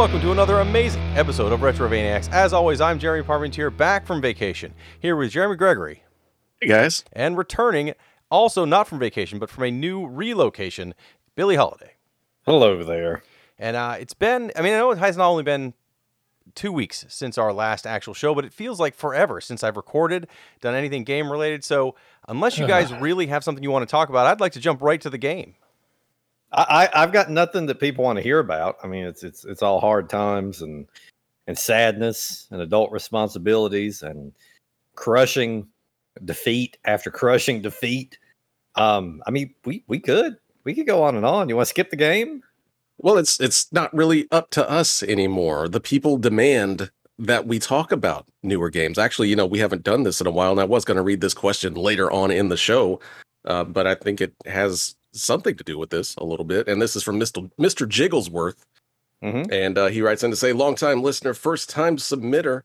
Welcome to another amazing episode of Retrovaniacs. As always, I'm Jeremy Parmentier, back from vacation, here with Jeremy Gregory. Hey guys. And returning, also not from vacation, but from a new relocation, Billy Holiday. Hello there. And uh, it's been, I mean, I know it hasn't only been two weeks since our last actual show, but it feels like forever since I've recorded, done anything game related. So, unless you guys really have something you want to talk about, I'd like to jump right to the game. I, I've got nothing that people want to hear about. I mean, it's it's it's all hard times and and sadness and adult responsibilities and crushing defeat after crushing defeat. Um, I mean, we we could we could go on and on. You want to skip the game? Well, it's it's not really up to us anymore. The people demand that we talk about newer games. Actually, you know, we haven't done this in a while, and I was going to read this question later on in the show, uh, but I think it has something to do with this a little bit. And this is from Mr. Mr. Jigglesworth. Mm-hmm. And uh, he writes in to say, longtime listener, first time submitter.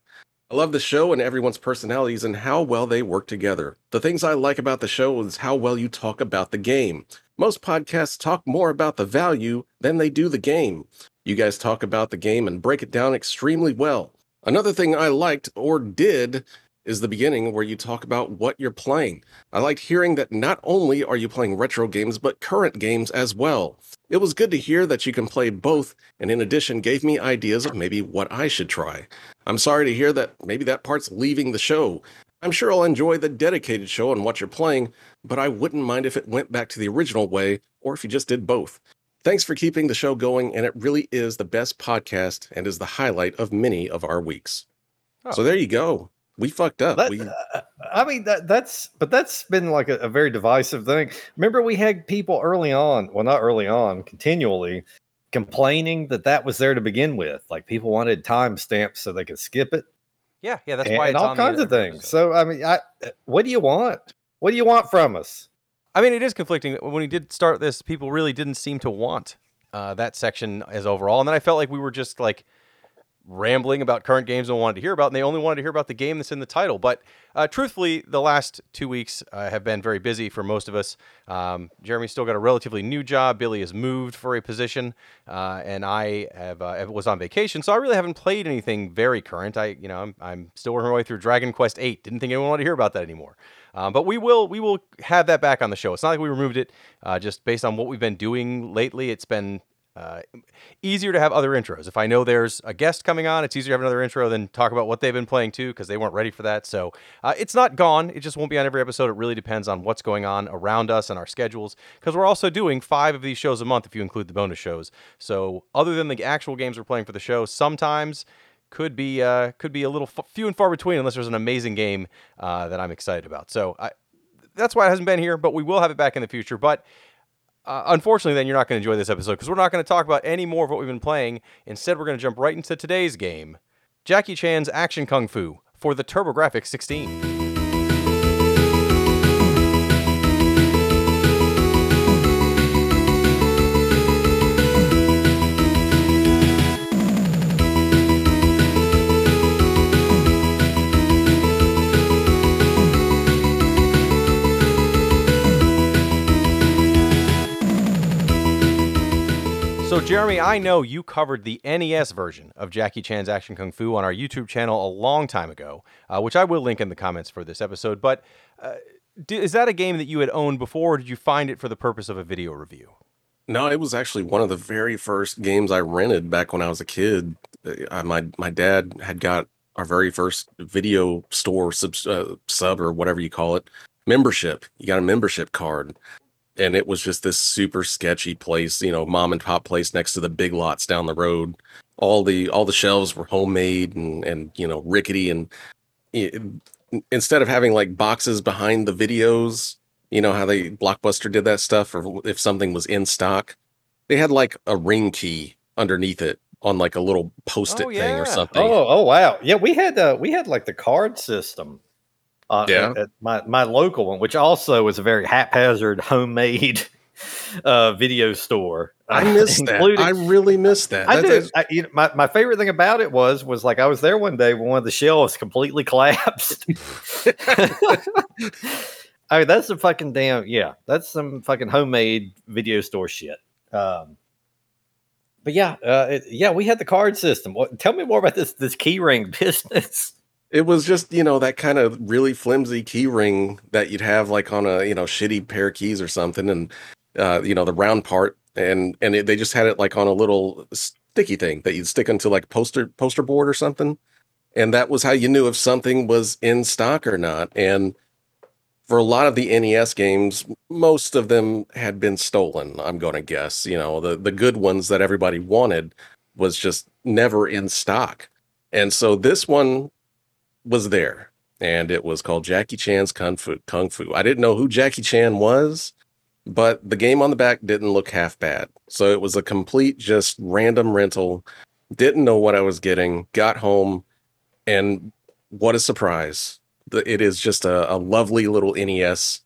I love the show and everyone's personalities and how well they work together. The things I like about the show is how well you talk about the game. Most podcasts talk more about the value than they do the game. You guys talk about the game and break it down extremely well. Another thing I liked or did is the beginning where you talk about what you're playing. I liked hearing that not only are you playing retro games, but current games as well. It was good to hear that you can play both, and in addition, gave me ideas of maybe what I should try. I'm sorry to hear that maybe that part's leaving the show. I'm sure I'll enjoy the dedicated show on what you're playing, but I wouldn't mind if it went back to the original way or if you just did both. Thanks for keeping the show going, and it really is the best podcast and is the highlight of many of our weeks. Oh. So there you go we fucked up. That, we, uh, I mean, that that's but that's been like a, a, very divisive thing. Remember, we had people early on, well, not early on, continually complaining that that was there to begin with. Like people wanted timestamps so they could skip it. Yeah, yeah, that's and, why and all kinds of things. Episode. So, I mean, I, what do you want? What do you want from us? I mean, it is conflicting. When we did start this, people really didn't seem to want uh, that section as overall, and then I felt like we were just like rambling about current games and wanted to hear about, and they only wanted to hear about the game that's in the title. But uh, truthfully, the last two weeks uh, have been very busy for most of us. Um, Jeremy's still got a relatively new job. Billy has moved for a position, uh, and I have uh, was on vacation, so I really haven't played anything very current. I, you know, I'm, I'm still working my way through Dragon Quest VIII. Didn't think anyone wanted to hear about that anymore. Um, but we will we will have that back on the show. It's not like we removed it uh, just based on what we've been doing lately. It's been uh, easier to have other intros. If I know there's a guest coming on, it's easier to have another intro than talk about what they've been playing too, because they weren't ready for that. So uh, it's not gone. It just won't be on every episode. It really depends on what's going on around us and our schedules, because we're also doing five of these shows a month if you include the bonus shows. So other than the actual games we're playing for the show, sometimes could be uh, could be a little f- few and far between unless there's an amazing game uh, that I'm excited about. So I, that's why it hasn't been here, but we will have it back in the future. But uh, unfortunately, then you're not going to enjoy this episode because we're not going to talk about any more of what we've been playing. Instead, we're going to jump right into today's game Jackie Chan's Action Kung Fu for the TurboGrafx 16. So, Jeremy, I know you covered the NES version of Jackie Chan's Action Kung Fu on our YouTube channel a long time ago, uh, which I will link in the comments for this episode. But uh, is that a game that you had owned before, or did you find it for the purpose of a video review? No, it was actually one of the very first games I rented back when I was a kid. Uh, my my dad had got our very first video store sub, uh, sub or whatever you call it membership. You got a membership card, and it was just this super sketchy place, you know, mom and pop place next to the big lots down the road. All the all the shelves were homemade and and you know rickety and it, instead of having like boxes behind the videos, you know how they Blockbuster did that stuff or if something was in stock, they had like a ring key underneath it on like a little post-it Oh, thing or something. Oh, oh wow. Yeah, we had uh we had like the card system. Uh, Yeah. at my my local one, which also was a very haphazard homemade uh video store. I missed that. I really missed that. I that's- I, you know, my, my favorite thing about it was was like I was there one day when one of the shelves completely collapsed. I mean, that's some fucking damn yeah. That's some fucking homemade video store shit. Um, but yeah, uh, it, yeah, we had the card system. Tell me more about this this keyring business. It was just, you know, that kind of really flimsy key ring that you'd have like on a, you know, shitty pair of keys or something. And, uh, you know, the round part. And, and it, they just had it like on a little sticky thing that you'd stick onto like poster, poster board or something. And that was how you knew if something was in stock or not. And for a lot of the NES games, most of them had been stolen, I'm going to guess. You know, the, the good ones that everybody wanted was just never in stock. And so this one was there, and it was called Jackie Chan's Kung Fu. Kung Fu. I didn't know who Jackie Chan was, but the game on the back didn't look half bad. So it was a complete just random rental. Didn't know what I was getting. Got home, and what a surprise! It is just a, a lovely little NES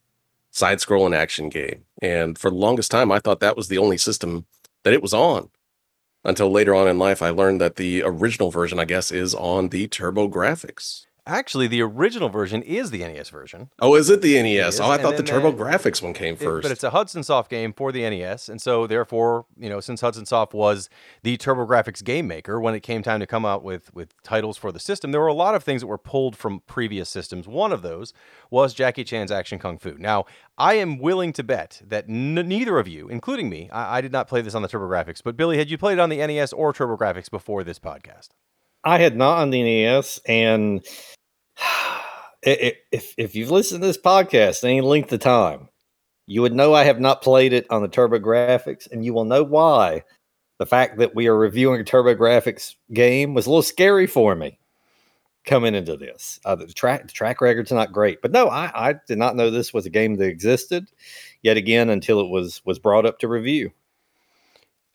side-scrolling action game. And for the longest time, I thought that was the only system that it was on until later on in life, I learned that the original version, I guess, is on the TurboGrafx. Actually, the original version is the NES version. Oh, is it the NES? is, Oh, I and thought the TurboGrafx one came It- first. but it's a Hudson Soft game for the NES, and so therefore, you know, since Hudson Soft was the TurboGrafx game maker, when it came time to come out with with titles for the system, there were a lot of things that were pulled from previous systems. One of those was Jackie Chan's Action Kung Fu. Now, I am willing to bet that n- neither of you, including me, I-, I did not play this on the TurboGrafx, but Billy, had you played it on the NES or TurboGrafx before this podcast? I had not on the NES, and i- i- if if you've listened to this podcast any length of time, you would know I have not played it on the TurboGrafx, and you will know why. The fact that we are reviewing a TurboGrafx game was a little scary for me coming into this. Uh, the track the track record's not great, but no, I, I did not know this was a game that existed yet again until it was was brought up to review.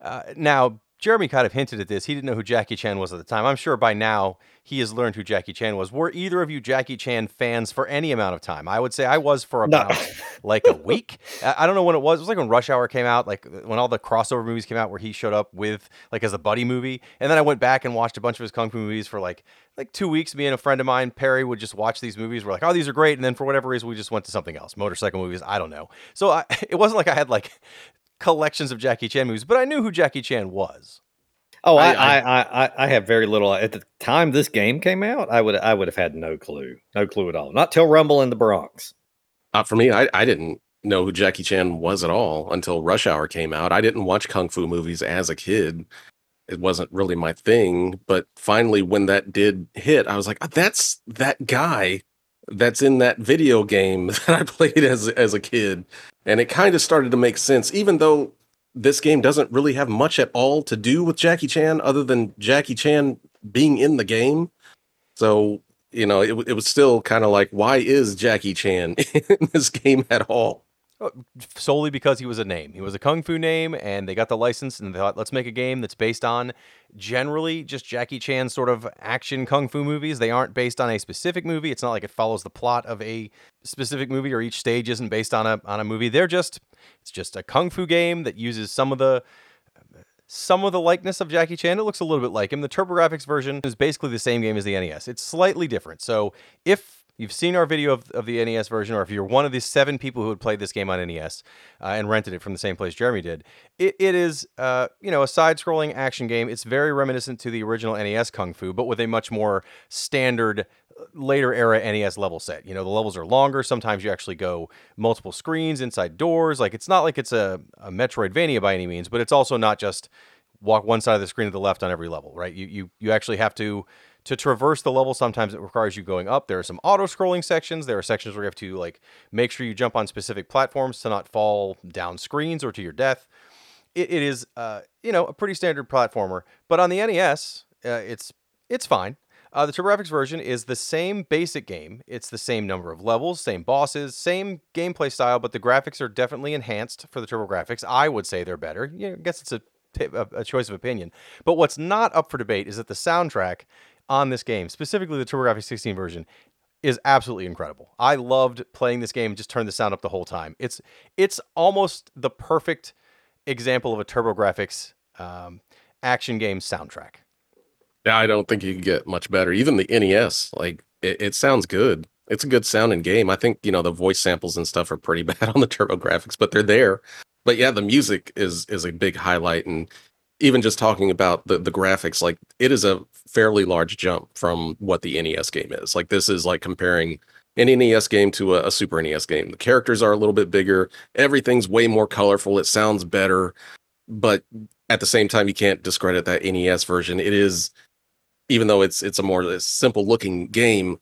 Uh, now, Jeremy kind of hinted at this. He didn't know who Jackie Chan was at the time. I'm sure by now he has learned who Jackie Chan was. Were either of you Jackie Chan fans for any amount of time? I would say I was for No. about like a week. I I don't know when it was. It was like when Rush Hour came out, like when all the crossover movies came out where he showed up with like as a buddy movie. And then I went back and watched a bunch of his kung fu movies for like like two weeks. Me and a friend of mine, Perry, would just watch these movies. We're like, oh, these are great. And then for whatever reason, we just went to something else, motorcycle movies. I don't know. So I, it wasn't like I had like collections of Jackie Chan movies, but I knew who Jackie Chan was. Oh, I, I- I, I, I, I have very little. At the time this game came out, I would I would have had no clue, no clue at all. Not till Rumble in the Bronx. Uh, for me, I, I didn't know who Jackie Chan was at all until Rush Hour came out. I didn't watch kung fu movies as a kid. It wasn't really my thing. But finally, when that did hit, I was like, "Ah, that's that guy that's in that video game that I played as as a kid. And it kind of started to make sense, even though this game doesn't really have much at all to do with Jackie Chan other than Jackie Chan being in the game. So, you know, it, it was still kind of like, why is Jackie Chan in this game at all? Oh, solely because he was a name. He was a kung fu name, and they got the license and they thought, let's make a game that's based on generally just Jackie Chan sort of action kung fu movies. They aren't based on a specific movie. It's not like it follows the plot of a specific movie, or each stage isn't based on a on a movie. They're just it's just a kung fu game that uses some of the some of the likeness of Jackie Chan. It looks a little bit like him. The TurboGrafx version is basically the same game as the NES. It's slightly different. So if you've seen our video of, of the NES version, or if you're one of the seven people who had played this game on NES uh, and rented it from the same place Jeremy did, it, it is uh, you know a side-scrolling action game. It's very reminiscent to the original NES Kung Fu, but with a much more standard uh, later era NES level set. You know, the levels are longer. Sometimes you actually go multiple screens inside doors. Like it's not like it's a, a Metroidvania by any means, but it's also not just walk one side of the screen to the left on every level, right? You you you actually have to to traverse the level. Sometimes it requires you going up. There are some auto scrolling sections. There are sections where you have to like make sure you jump on specific platforms to not fall down screens or to your death. It, it is uh, you know a pretty standard platformer, but on the NES, uh, it's it's fine. Uh, the TurboGrafx version is the same basic game. It's the same number of levels, same bosses, same gameplay style, but the graphics are definitely enhanced for the TurboGrafx. I would say they're better. I guess it's a choice of opinion. But what's not up for debate is that the soundtrack on this game, specifically the TurboGrafx 16 version, is absolutely incredible. I loved playing this game just turned the sound up the whole time. It's it's almost the perfect example of a TurboGrafx um, action game soundtrack. Yeah, I don't think you could get much better. Even the NES, like it, it sounds good. It's a good sounding game. I think you know the voice samples and stuff are pretty bad on the TurboGrafx, but they're there. But yeah, the music is is a big highlight, and even just talking about the the graphics, like it is a fairly large jump from what the NES game is. Like this is like comparing an NES game to a, a Super NES game. The characters are a little bit bigger. Everything's way more colorful. It sounds better, but at the same time, you can't discredit that NES version. It is, even though it's it's a more uh, simple looking game,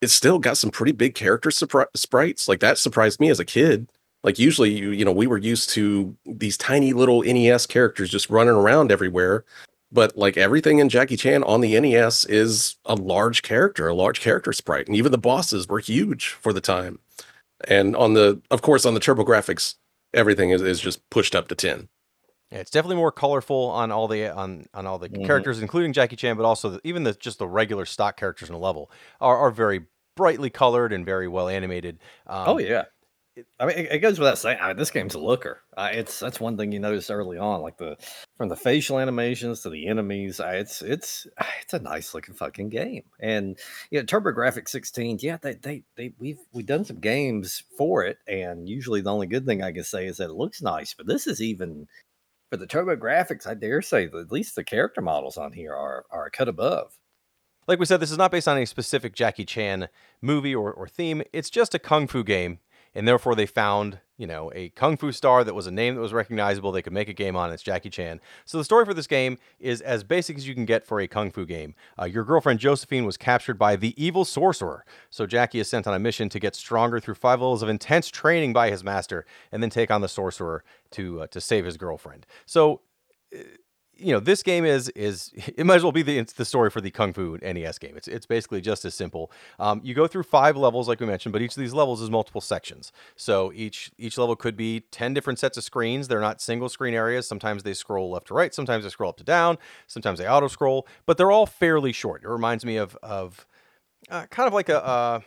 it's still got some pretty big character sprites. Like that surprised me as a kid. Like usually, you you know, we were used to these tiny little NES characters just running around everywhere. But like everything in Jackie Chan on the NES is a large character, a large character sprite, and even the bosses were huge for the time. And on the, of course, on the TurboGrafx, everything is, is just pushed up to ten. Yeah, it's definitely more colorful on all the on on all the Mhm. characters, including Jackie Chan, but also the, even the just the regular stock characters in the level are, are very brightly colored and very well animated. Um, oh yeah. I mean, it, goes without saying. I mean, this game's a looker. Uh, it's that's one thing you notice early on, like the from the facial animations to the enemies. Uh, it's it's it's a nice looking fucking game. And yeah, TurboGrafx 16. Yeah, they they they we've we've done some games for it, and usually the only good thing I can say is that it looks nice. But this is even for the TurboGrafx. I dare say at least the character models on here are are a cut above. Like we said, this is not based on any specific Jackie Chan movie or, or theme. It's just a kung fu game, and therefore they found, you know, a kung fu star that was a name that was recognizable. They could make a game on. It's Jackie Chan. So the story for this game is as basic as you can get for a kung fu game. Uh, your girlfriend Josephine was captured by the evil sorcerer, so Jackie is sent on a mission to get stronger through five levels of intense training by his master, and then take on the sorcerer to uh, to save his girlfriend. So you know, this game is is it might as well be the the story for the Kung Fu NES game. It's it's basically just as simple. Um, you go through five levels, like we mentioned, but each of these levels is multiple sections. So each each level could be ten different sets of screens. They're not single screen areas. Sometimes they scroll left to right. Sometimes they scroll up to down. Sometimes they auto scroll. But they're all fairly short. It reminds me of of uh, kind of like a. Uh,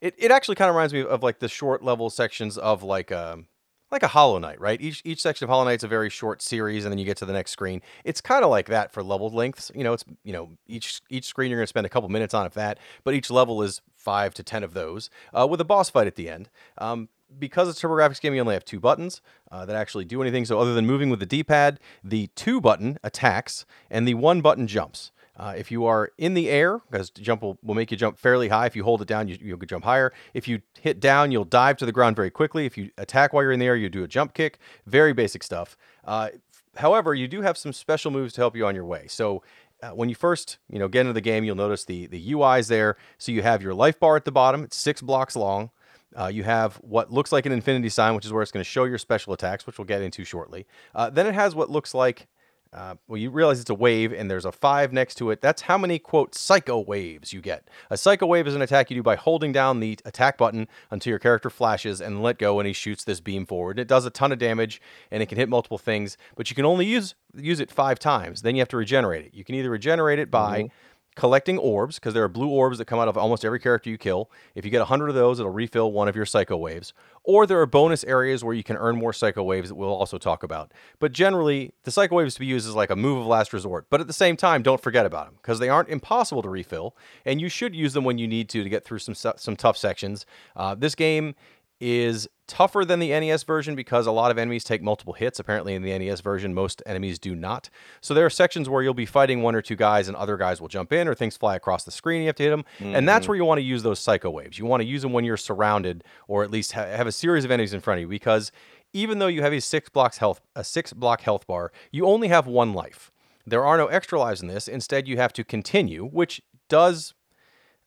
it, it actually kind of reminds me of like the short level sections of like um like a Hollow Knight, right? Each each section of Hollow Knight's a very short series, and then you get to the next screen. It's kind of like that for level lengths. You know, it's you know each each screen you're going to spend a couple minutes on, if that. But each level is five to ten of those, uh, with a boss fight at the end. Um, because it's a TurboGrafx game, you only have two buttons uh, that actually do anything. So other than moving with the D-pad, the two button attacks, and the one button jumps. Uh, if you are in the air, because jump will, will make you jump fairly high. If you hold it down, you, you'll jump higher. If you hit down, you'll dive to the ground very quickly. If you attack while you're in the air, you do a jump kick. Very basic stuff. Uh, however, you do have some special moves to help you on your way. So uh, when you first you know get into the game, you'll notice the the UI's there. So you have your life bar at the bottom. It's six blocks long. Uh, you have what looks like an infinity sign, which is where it's going to show your special attacks, which we'll get into shortly. Uh, then it has what looks like uh, well, you realize it's a wave and there's a five next to it. That's how many, quote, psycho waves you get. A psycho wave is an attack you do by holding down the attack button until your character flashes and let go and he shoots this beam forward. It does a ton of damage and it can hit multiple things, but you can only use use it five times. Then you have to regenerate it. You can either regenerate it by. Mhm. Collecting orbs, because there are blue orbs that come out of almost every character you kill. If you get 100 of those, it'll refill one of your psycho waves. Or there are bonus areas where you can earn more psycho waves that we'll also talk about. But generally, the psycho waves to be used as like a move of last resort. But at the same time, don't forget about them because they aren't impossible to refill, and you should use them when you need to to get through some some tough sections. Uh, this game is tougher than the NES version because a lot of enemies take multiple hits. Apparently, in the NES version, most enemies do not. So there are sections where you'll be fighting one or two guys, and other guys will jump in, or things fly across the screen. You have to hit them, and that's where you want to use those psycho waves. You want to use them when you're surrounded, or at least ha- have a series of enemies in front of you, because even though you have a six blocks health, a six block health bar, you only have one life. There are no extra lives in this. Instead, you have to continue, which does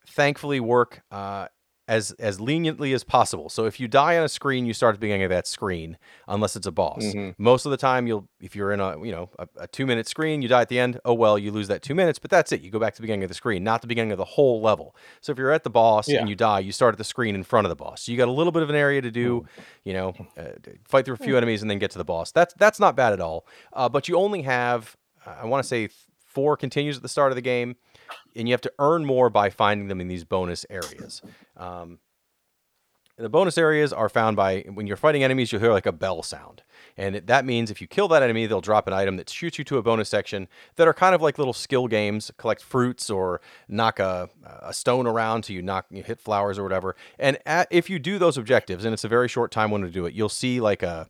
thankfully work uh, as as leniently as possible. So if you die on a screen, you start at the beginning of that screen, unless it's a boss. Mhm. Most of the time, you'll if you're in a you know a, a two minute screen, you die at the end. Oh well, you lose that two minutes, but that's it. You go back to the beginning of the screen, not the beginning of the whole level. So if you're at the boss Yeah. and you die, you start at the screen in front of the boss. So you got a little bit of an area to do, you know, uh, fight through a few enemies and then get to the boss. That's that's not bad at all. Uh, but you only have I want to say four continues at the start of the game, and you have to earn more by finding them in these bonus areas. Um, the bonus areas are found by when you're fighting enemies, you'll hear like a bell sound. And that means if you kill that enemy, they'll drop an item that shoots you to a bonus section that are kind of like little skill games collect fruits or knock a, a stone around so you knock, you hit flowers or whatever. And at, if you do those objectives, and it's a very short time when to do it, you'll see like a,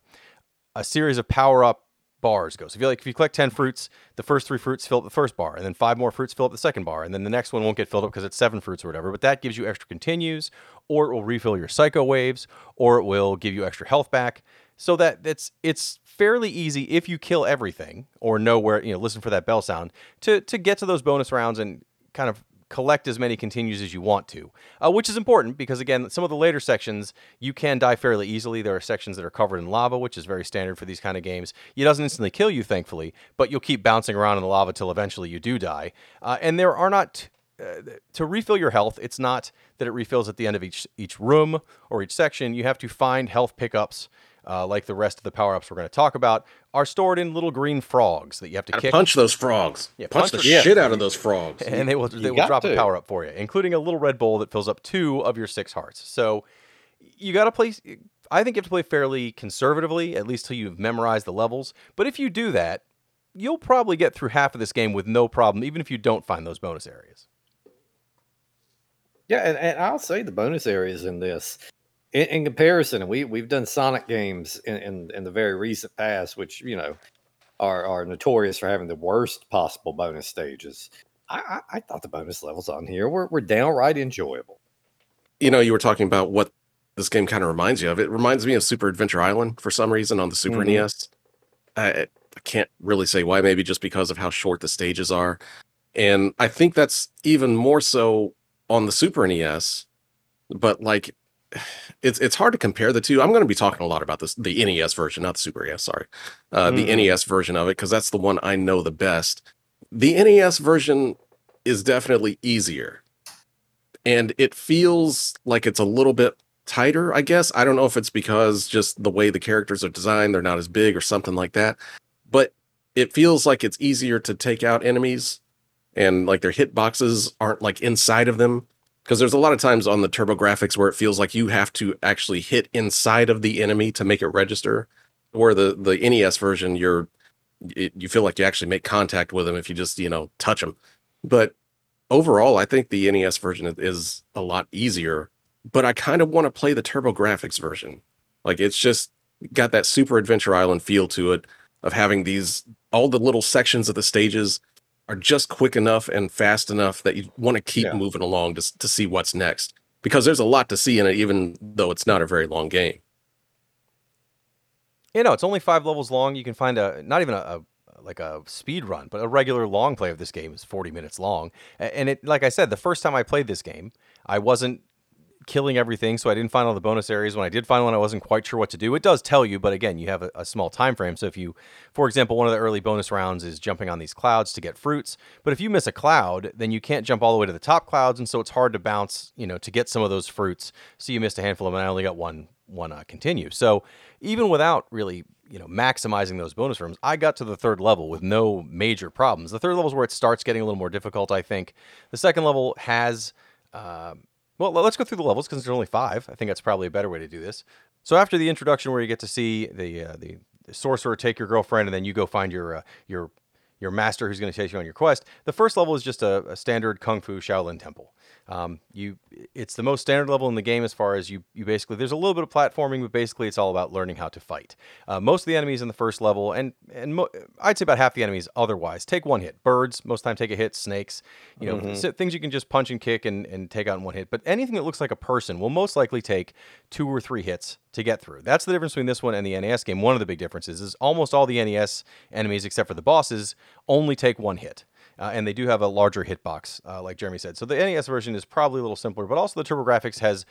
a series of power up bars go. So if you like, if you collect ten fruits, the first three fruits fill up the first bar, and then five more fruits fill up the second bar, and then the next one won't get filled up because it's seven fruits or whatever. But that gives you extra continues, or it will refill your psycho waves, or it will give you extra health back. So that it's it's fairly easy if you kill everything or know where you know listen for that bell sound to to get to those bonus rounds and kind of collect as many continues as you want to, uh, which is important because, again, some of the later sections you can die fairly easily. There are sections that are covered in lava, which is very standard for these kind of games. It doesn't instantly kill you, thankfully, but you'll keep bouncing around in the lava till eventually you do die. Uh, and there are not. Uh, to refill your health, it's not that it refills at the end of each each room or each section. You have to find health pickups uh, like the rest of the power ups we're going to talk about, are stored in little green frogs that you have to Gotta kick. punch those frogs. Yeah, punch, punch the the- shit out of those frogs. and they will they will got drop a power up for you, including a little red bowl that fills up two of your six hearts. So you got to play. I think you have to play fairly conservatively, at least till you've memorized the levels. But if you do that, you'll probably get through half of this game with no problem, even if you don't find those bonus areas. Yeah, and, and I'll say the bonus areas in this, in, in comparison, we we've done Sonic games in, in in the very recent past, which you know are are notorious for having the worst possible bonus stages. I, I, I thought the bonus levels on here were, were downright enjoyable. you know, you were talking about what this game kind of reminds you of. It reminds me of Super Adventure Island for some reason on the Super Mhm. NES. I, I can't really say why, maybe just because of how short the stages are. And I think that's even more so on the Super NES. But like, it's it's hard to compare the two. I'm going to be talking a lot about this, the NES version, not the Super NES. Sorry, uh, the Mhm. NES version of it because that's the one I know the best. The NES version is definitely easier and it feels like it's a little bit tighter i guess i don't know if it's because just the way the characters are designed they're not as big or something like that but it feels like it's easier to take out enemies and like their hit boxes aren't like inside of them because there's a lot of times on the TurboGrafx where it feels like you have to actually hit inside of the enemy to make it register where the the nes version you're it, you feel like you actually make contact with them if you just you know touch them but overall, I think the NES version is- a lot easier, but I kind of want to play the TurboGrafx version. Like it's just got that Super Adventure Island feel to it of having these all the little sections of the stages are just quick enough and fast enough that you want to keep Yeah. moving along to, to see what's next because there's a lot to see in it even though it's not a very long game. You know, it's only five levels long. You can find a not even a, a like a speed run, but a regular long play of this game is 40 minutes long. And it, like I said, the first time I played this game, I wasn't killing everything, so I didn't find all the bonus areas. When I did find one, I wasn't quite sure what to do. It does tell you, but again, you have a, a small time frame. So if you, for example, one of the early bonus rounds is jumping on these clouds to get fruits, but if you miss a cloud, then you can't jump all the way to the top clouds, and so it's hard to bounce, you know, to get some of those fruits. So you missed a handful of them, and I only got one one uh, continue. So even without really, you know, maximizing those bonus rooms, I got to the third level with no major problems. The third level is where it starts getting a little more difficult, I think. The second level has. Um, well, let's go through the levels because there's only five. I think that's probably a better way to do this. So after the introduction, where you get to see the uh, the, sorcerer take your girlfriend, and then you go find your uh, your your master who's going to take you on your quest. The first level is just a, a standard kung fu Shaolin temple. Um, you, it's the most standard level in the game as far as you, you basically. There's a little bit of platforming, but basically it's all about learning how to fight. Uh, most of the enemies in the first level, and and mo- I'd say about half the enemies otherwise, take one hit. Birds most of the time take a hit. Snakes, you know, s- things you can just punch and kick and, and take out in one hit. But anything that looks like a person will most likely take two or three hits to get through. That's the difference between this one and the NES game. One of the big differences is almost all the NES enemies, except for the bosses, only take one hit. Uh, and they do have a larger hitbox, uh, like Jeremy said. So the NES version is probably a little simpler, but also the TurboGrafx has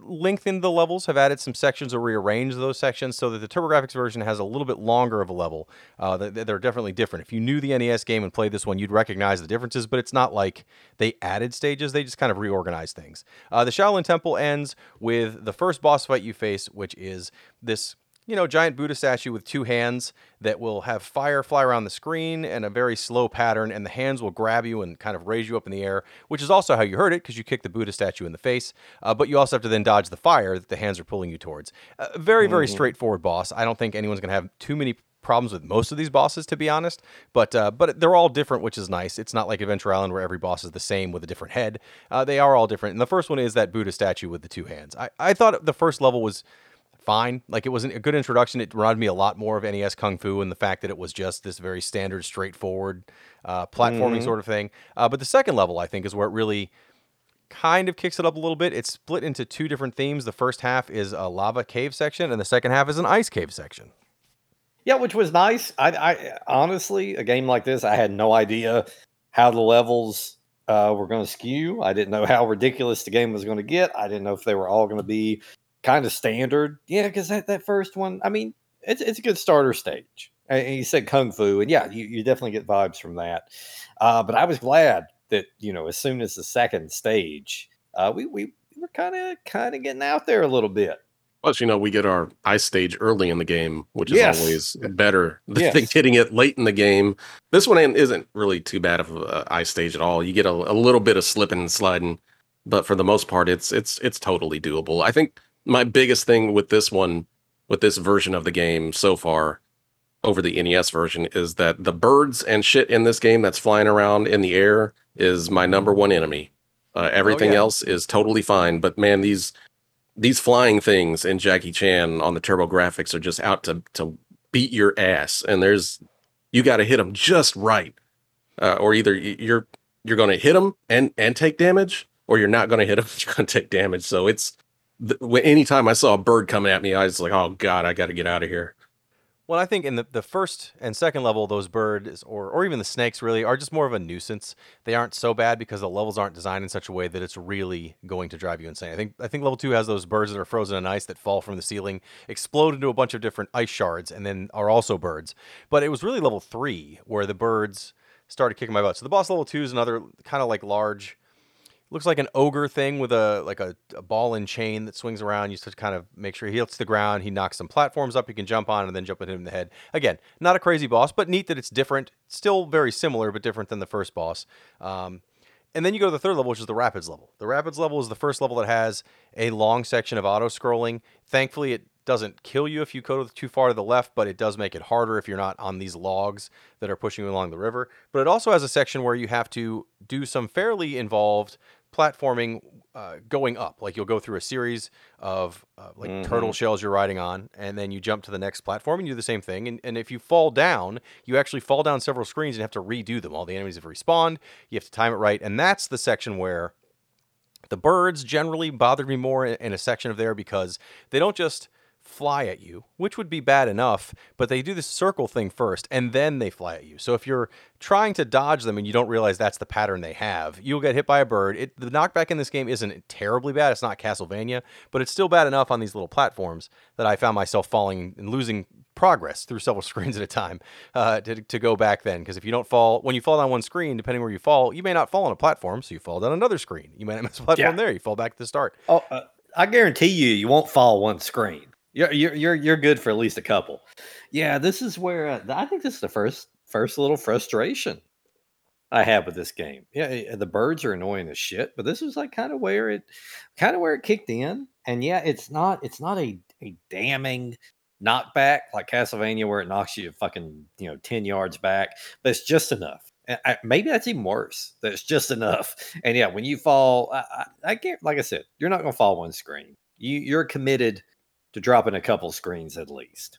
lengthened the levels, have added some sections or rearranged those sections so that the TurboGrafx version has a little bit longer of a level. Uh, they- they're definitely different. If you knew the NES game and played this one, you'd recognize the differences, but it's not like they added stages, they just kind of reorganized things. Uh, the Shaolin Temple ends with the first boss fight you face, which is this you know, giant Buddha statue with two hands that will have fire fly around the screen and a very slow pattern, and the hands will grab you and kind of raise you up in the air, which is also how you heard it because you kick the Buddha statue in the face. Uh, but you also have to then dodge the fire that the hands are pulling you towards. A very, very straightforward boss. I don't think anyone's going to have too many problems with most of these bosses, to be honest. But uh, but they're all different, which is nice. It's not like Adventure Island where every boss is the same with a different head. Uh, they are all different. And the first one is that Buddha statue with the two hands. I, I thought the first level was fine. Like it wasn't a good introduction. It reminded me a lot more of NES Kung Fu and the fact that it was just this very standard, straightforward uh, platforming Mhm. sort of thing. Uh, but the second level, I think, is where it really kind of kicks it up a little bit. It's split into two different themes. The first half is a lava cave section, and the second half is an ice cave section. Yeah, which was nice. I, I honestly, a game like this, I had no idea how the levels uh, were going to skew. I didn't know how ridiculous the game was going to get. I didn't know if they were all going to be kind of standard. Yeah, because that, that first one, I mean, it's it's a good starter stage. And you said kung fu, and yeah, you, you definitely get vibes from that. Uh, but I was glad that you know, as soon as the second stage, uh, we we we were kind of kind of getting out there a little bit. Plus, you know, we get our ice stage early in the game, which is Yes. always better than Yes. getting it late in the game. This one isn't really too bad of a ice stage at all. You get a, a little bit of slipping and sliding, but for the most part, it's it's it's totally doable. I think my biggest thing with this one, with this version of the game so far, over the NES version, is that the birds and shit in this game that's flying around in the air is my number one enemy. Uh, everything yeah. else is totally fine, but man, these these flying things in Jackie Chan on the TurboGrafx are just out to to beat your ass, and there's you got to hit them just right, uh, or either you're you're going to hit them and and take damage, or you're not going to hit them, you're going to take damage. So it's th- anytime I saw a bird coming at me, I was like, oh god, I got to get out of here. Well, I think in the, the first and second level, those birds or, or even the snakes really are just more of a nuisance. They aren't so bad because the levels aren't designed in such a way that it's really going to drive you insane. I think I think level two has those birds that are frozen in ice that fall from the ceiling, explode into a bunch of different ice shards, and then are also birds. But it was really level three where the birds started kicking my butt. So the boss level two is another kind of like large looks like an ogre thing with a like a, a ball and chain that swings around. You just kind of make sure he hits the ground. He knocks some platforms up. You can jump on and then jump him in the head. Again, not a crazy boss, but neat that it's different. Still very similar, but different than the first boss. Um, and then you go to the third level, which is the rapids level. The rapids level is the first level that has a long section of auto scrolling. Thankfully, it doesn't kill you if you go too far to the left, but it does make it harder if you're not on these logs that are pushing you along the river. But it also has a section where you have to do some fairly involved platforming uh, going up. Like you'll go through a series of uh, like Mhm. turtle shells you're riding on, and then you jump to the next platform and you do the same thing. And, and if you fall down, you actually fall down several screens and have to redo them. All the enemies have respawned. You have to time it right, and that's the section where the birds generally bothered me more in a section of there because they don't just fly at you, which would be bad enough, but they do this circle thing first and then they fly at you. So if you're trying to dodge them and you don't realize that's the pattern they have, you'll get hit by a bird. It, the knockback in this game isn't terribly bad. It's not Castlevania, but it's still bad enough on these little platforms that I found myself falling and losing progress through several screens at a time uh, to, to go back then. Because if you don't fall, when you fall down one screen, depending where you fall, you may not fall on a platform, so you fall down another screen. You may not miss a platform Yeah. there. You fall back to the start. Oh, uh, I guarantee you, you won't fall one screen. You're you're you're, good for at least a couple. Yeah, this is where uh, I think this is the first first little frustration I have with this game. Yeah, eh, the birds are annoying as shit, but this is like kind of where it kind of where it kicked in. And yeah, it's not it's not a a damning knockback like Castlevania where it knocks you fucking you know ten yards back, but it's just enough. I, maybe that's even worse. That's just enough. And yeah, when you fall, I, I, I can't. Like I said, you're not to fall one screen. You you're committed to dropping a couple screens at least.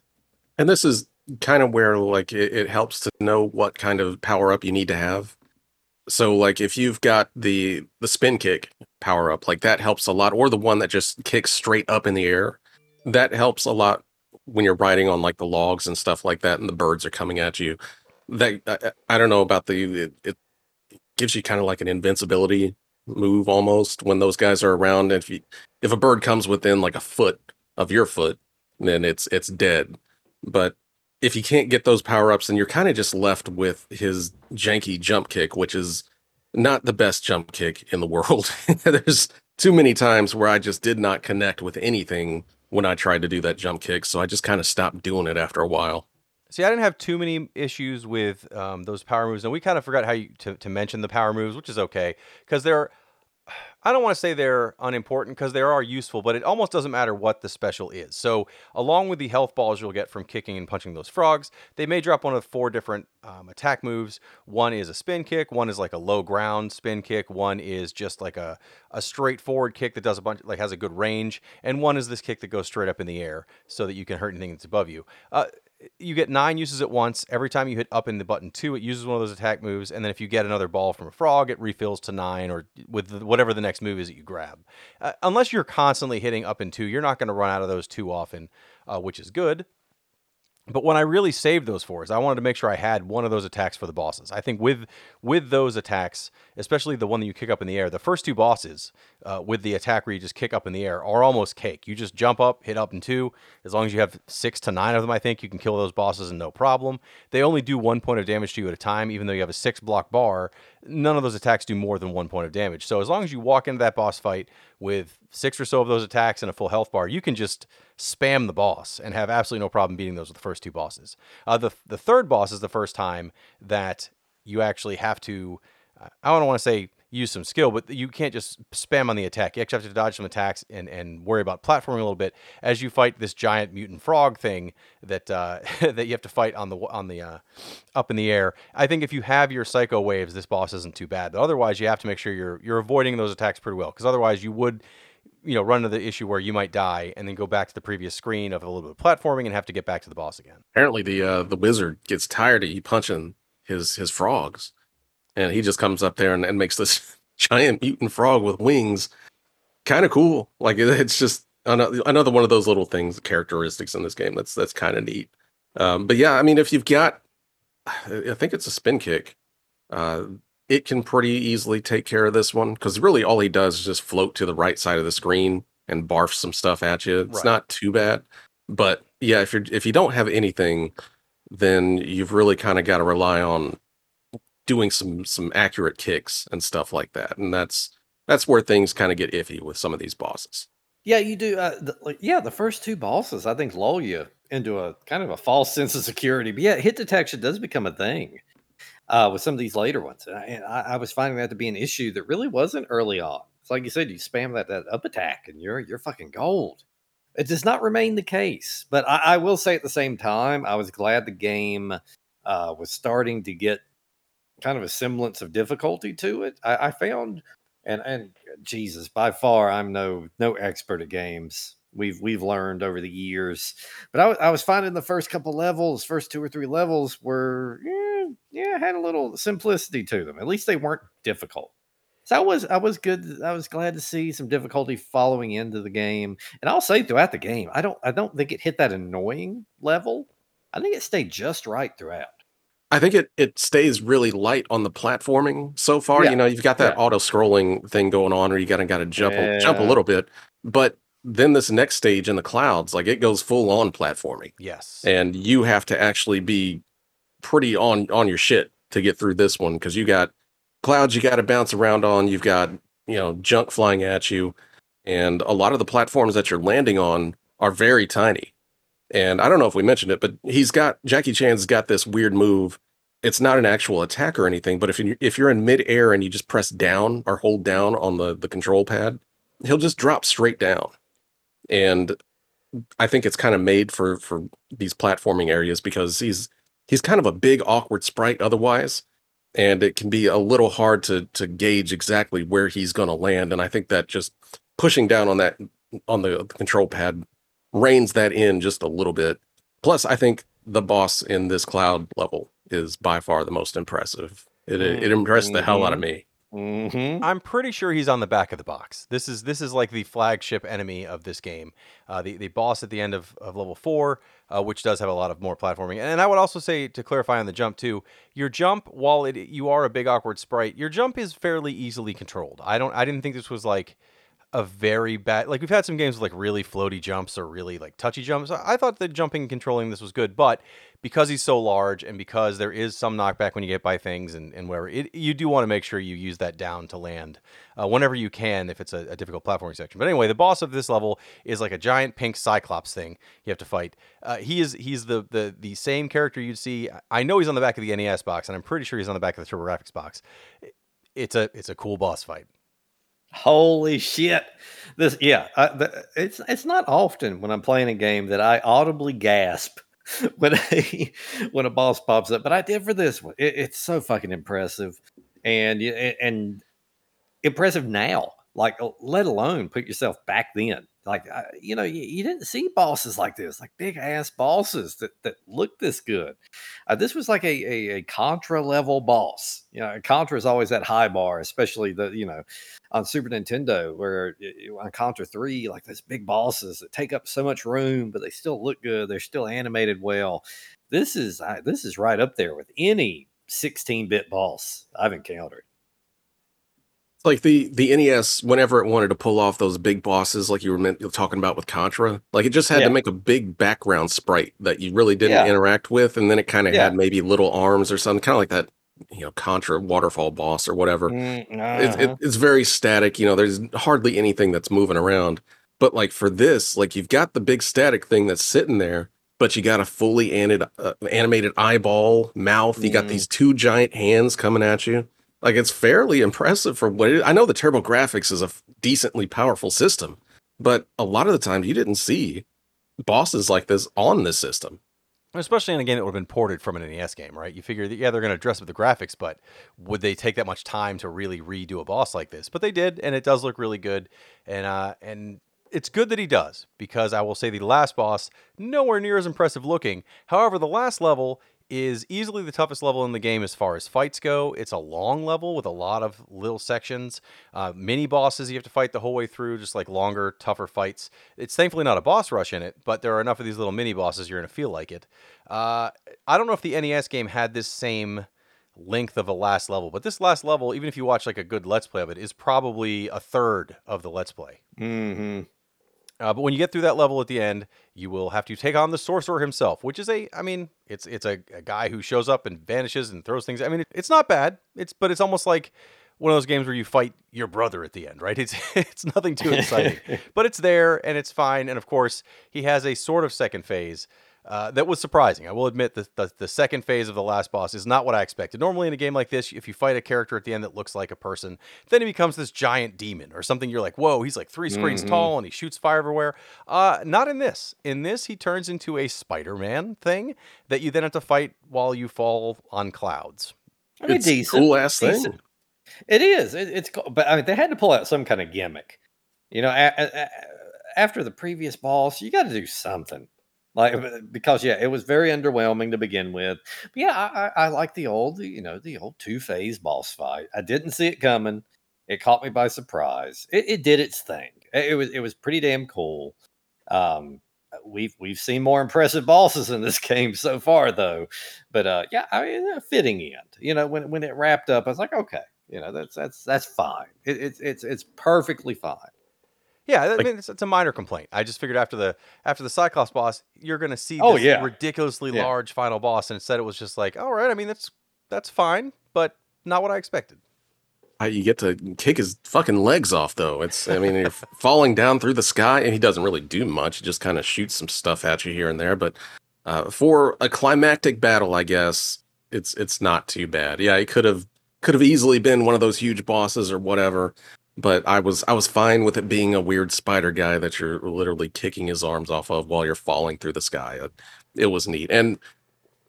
And this is kind of where like it, it helps to know what kind of power up you need to have. So like if you've got the the spin kick power up, like that helps a lot, or the one that just kicks straight up in the air, that helps a lot when you're riding on like the logs and stuff like that, and the birds are coming at you. That I, I don't know about the it, it gives you kind of like an invincibility move almost when those guys are around. If you if a bird comes within like a foot of your foot, then it's it's dead. But if you can't get those power ups, then you're kind of just left with his janky jump kick, which is not the best jump kick in the world. There's too many times where I just did not connect with anything when I tried to do that jump kick, so I just kind of stopped doing it after a while. See, I didn't have too many issues with um, those power moves, and we kind of forgot how you to, to mention the power moves, which is okay because there I don't want to say they're unimportant because they are useful, but it almost doesn't matter what the special is. So, along with the health balls you'll get from kicking and punching those frogs, they may drop one of four different um, attack moves. One is a spin kick, one is like a low ground spin kick, one is just like a, a straightforward kick that does a bunch, like has a good range, and one is this kick that goes straight up in the air so that you can hurt anything that's above you. Uh, you get nine uses at once. Every time you hit up in the button two, it uses one of those attack moves, and then if you get another ball from a frog, it refills to nine or with whatever the next move is that you grab. Uh, unless you're constantly hitting up in two, you're not going to run out of those too often, uh, which is good. But when I really saved those fours, I wanted to make sure I had one of those attacks for the bosses. I think with with those attacks, especially the one that you kick up in the air, the first two bosses uh, with the attack where you just kick up in the air are almost cake. You just jump up, hit up in two. As long as you have six to nine of them, I think you can kill those bosses and no problem. They only do one point of damage to you at a time, even though you have a six block bar. None of those attacks do more than one point of damage. So as long as you walk into that boss fight with six or so of those attacks and a full health bar, you can just spam the boss and have absolutely no problem beating those with the first two bosses. Uh, the the third boss is the first time that you actually have to. Uh, I don't want to say use some skill, but you can't just spam on the attack. You actually have to dodge some attacks and, and worry about platforming a little bit as you fight this giant mutant frog thing that uh, that you have to fight on the on the uh, up in the air. I think if you have your psycho waves, this boss isn't too bad. But otherwise, you have to make sure you're you're avoiding those attacks pretty well, because otherwise you would you know run into the issue where you might die and then go back to the previous screen of a little bit of platforming and have to get back to the boss again. Apparently, the uh, the wizard gets tired of you punching his his frogs, and he just comes up there and, and makes this giant mutant frog with wings. Kind of cool. Like it, it's just another, one of those little things, characteristics in this game. That's that's kind of neat. Um, but yeah, I mean, if you've got, I think it's a spin kick. Uh, it can pretty easily take care of this one because really all he does is just float to the right side of the screen and barf some stuff at you. It's Right. not too bad, but yeah, if you're if you don't have anything, then you've really kind of got to rely on doing some some accurate kicks and stuff like that, and that's that's where things kind of get iffy with some of these bosses. Yeah, you do. Uh, the, like, yeah, the first two bosses, I think, lull you into a kind of a false sense of security. But yeah, hit detection does become a thing uh, with some of these later ones. And I, and I, I was finding that to be an issue that really wasn't early on. It's like you said, you spam that, that up attack and you're you're fucking gold. It does not remain the case. But I, I will say at the same time, I was glad the game uh, was starting to get kind of a semblance of difficulty to it. I, I found and and Jesus, by far, I'm no no expert at games. We've we've learned over the years, but I, was finding the first couple levels, first two or three levels, were yeah had a little simplicity to them. At least they weren't difficult. So I was I was good. I was glad to see some difficulty following into the game, and I'll say throughout the game, I don't I don't think it hit that annoying level. I think it stayed just right throughout. I think it it stays really light on the platforming so far. Yeah, You know, you've got that yeah. auto scrolling thing going on, or you gotta gotta jump a, jump a little bit. But then this next stage in the clouds, like it goes full on platforming, Yes. and you have to actually be pretty on on your shit to get through this one because you got clouds you got to bounce around on. You've got you know junk flying at you, and a lot of the platforms that you're landing on are very tiny. And I don't know if we mentioned it, but he's got Jackie Chan's got this weird move. It's not an actual attack or anything, but if you if you're in midair and you just press down or hold down on the the control pad, he'll just drop straight down. And I think it's kind of made for for these platforming areas because he's he's kind of a big awkward sprite otherwise, and it can be a little hard to to gauge exactly where he's going to land. And I think that just pushing down on that on the control pad reins that in just a little bit. Plus, I think the boss in this cloud level is by far the most impressive. It it impressed the hell out of me. Mm-hmm. I'm pretty sure he's on the back of the box. This is this is like the flagship enemy of this game. Uh, the the boss at the end of, of level four, uh, which does have a lot of more platforming. And I would also say to clarify on the jump too, your jump, while it you are a big awkward sprite, your jump is fairly easily controlled. I don't I didn't think this was like a very bad like we've had some games with like really floaty jumps or really like touchy jumps. I thought the jumping and controlling this was good, but because he's so large and because there is some knockback when you get by things and, and wherever it, you do want to make sure you use that down to land uh, whenever you can if it's a, a difficult platforming section. But anyway, the boss of this level is like a giant pink cyclops thing you have to fight. Uh, he is he's the, the the same character you'd see. I know he's on the back of the NES box, and I'm pretty sure he's on the back of the TurboGrafx box. It's a it's a cool boss fight. Holy shit! This, yeah, I, the, it's it's not often when I'm playing a game that I audibly gasp when a when a boss pops up, but I did for this one. It, it's so fucking impressive, and and impressive now. Like, let alone put yourself back then. Like, you know, you, you, didn't see bosses like this, like big ass bosses that that look this good. Uh, this was like a, a, a Contra level boss. You know, Contra is always that high bar, especially the you know on Super Nintendo, where on Contra Three, like those big bosses that take up so much room, but they still look good. They're still animated well. This is uh, this is right up there with any 16 bit boss I've encountered like the the NES, whenever it wanted to pull off those big bosses, like you were meant, you're talking about with Contra, like it just had yeah. to make a big background sprite that you really didn't yeah. interact with, and then it kind of yeah. had maybe little arms or something, kind of like that, you know, Contra waterfall boss or whatever. Mm, uh-huh. it, it, it's very static. You know, there's hardly anything that's moving around. But like for this, like you've got the big static thing that's sitting there, but you got a fully animated, uh, animated eyeball, mouth. You got mm. these two giant hands coming at you like it's fairly impressive for what it, I know. The TurboGrafx is a decently powerful system, but a lot of the times you didn't see bosses like this on this system. Especially in a game that would have been ported from an NES game, right? You figure that yeah, they're going to dress up the graphics, but would they take that much time to really redo a boss like this? But they did, and it does look really good. And uh, and it's good that he does because I will say the last boss nowhere near as impressive looking. However, the last level is easily the toughest level in the game as far as fights go. It's a long level with a lot of little sections, uh, mini bosses you have to fight the whole way through, just like longer, tougher fights. It's thankfully not a boss rush in it, but there are enough of these little mini bosses you're going to feel like it. Uh, I don't know if the NES game had this same length of a last level, but this last level, even if you watch like a good Let's Play of it, is probably a third of the Let's Play. Mm-hmm. Uh, but when you get through that level at the end, you will have to take on the sorcerer himself, which is a, I mean, it's it's a, a guy who shows up and vanishes and throws things. I mean, it, it's not bad. It's but it's almost like one of those games where you fight your brother at the end, right? It's it's nothing too exciting, but it's there and it's fine. And of course, he has a sort of second phase uh, that was surprising. I will admit that the, the second phase of the last boss is not what I expected. Normally, in a game like this, if you fight a character at the end that looks like a person, then he becomes this giant demon or something. You're like, whoa, he's like three screens mm-hmm. tall and he shoots fire everywhere. Uh, not in this. In this, he turns into a Spider Man thing that you then have to fight while you fall on clouds. I mean, it's decent. cool ass thing. It is. It, it's but I mean, they had to pull out some kind of gimmick. You know, a, a, a, after the previous boss, you got to do something. Like because yeah, it was very underwhelming to begin with. But yeah, I, I, I like the old, you know, the old two phase boss fight. I didn't see it coming. It caught me by surprise. It, it did its thing. It, it, was it was pretty damn cool. Um, we've we've seen more impressive bosses in this game so far, though. But uh, yeah, I mean, a fitting end. You know, when when it wrapped up, I was like, okay, you know, that's that's that's fine. It, it's it's it's perfectly fine. Yeah, I mean it's, it's, a minor complaint. I just figured after the after the Cyclops boss, you're going to see oh, this yeah. ridiculously yeah. large final boss, and instead it was just like, all right, I mean that's that's fine, but not what I expected. You get to kick his fucking legs off, though. It's, I mean, you're falling down through the sky, and he doesn't really do much. He just kind of shoots some stuff at you here and there. But uh, for a climactic battle, I guess it's it's not too bad. Yeah, it could have could have easily been one of those huge bosses or whatever but I was I was fine with it being a weird spider guy that you're literally kicking his arms off of while you're falling through the sky. It, it was neat, and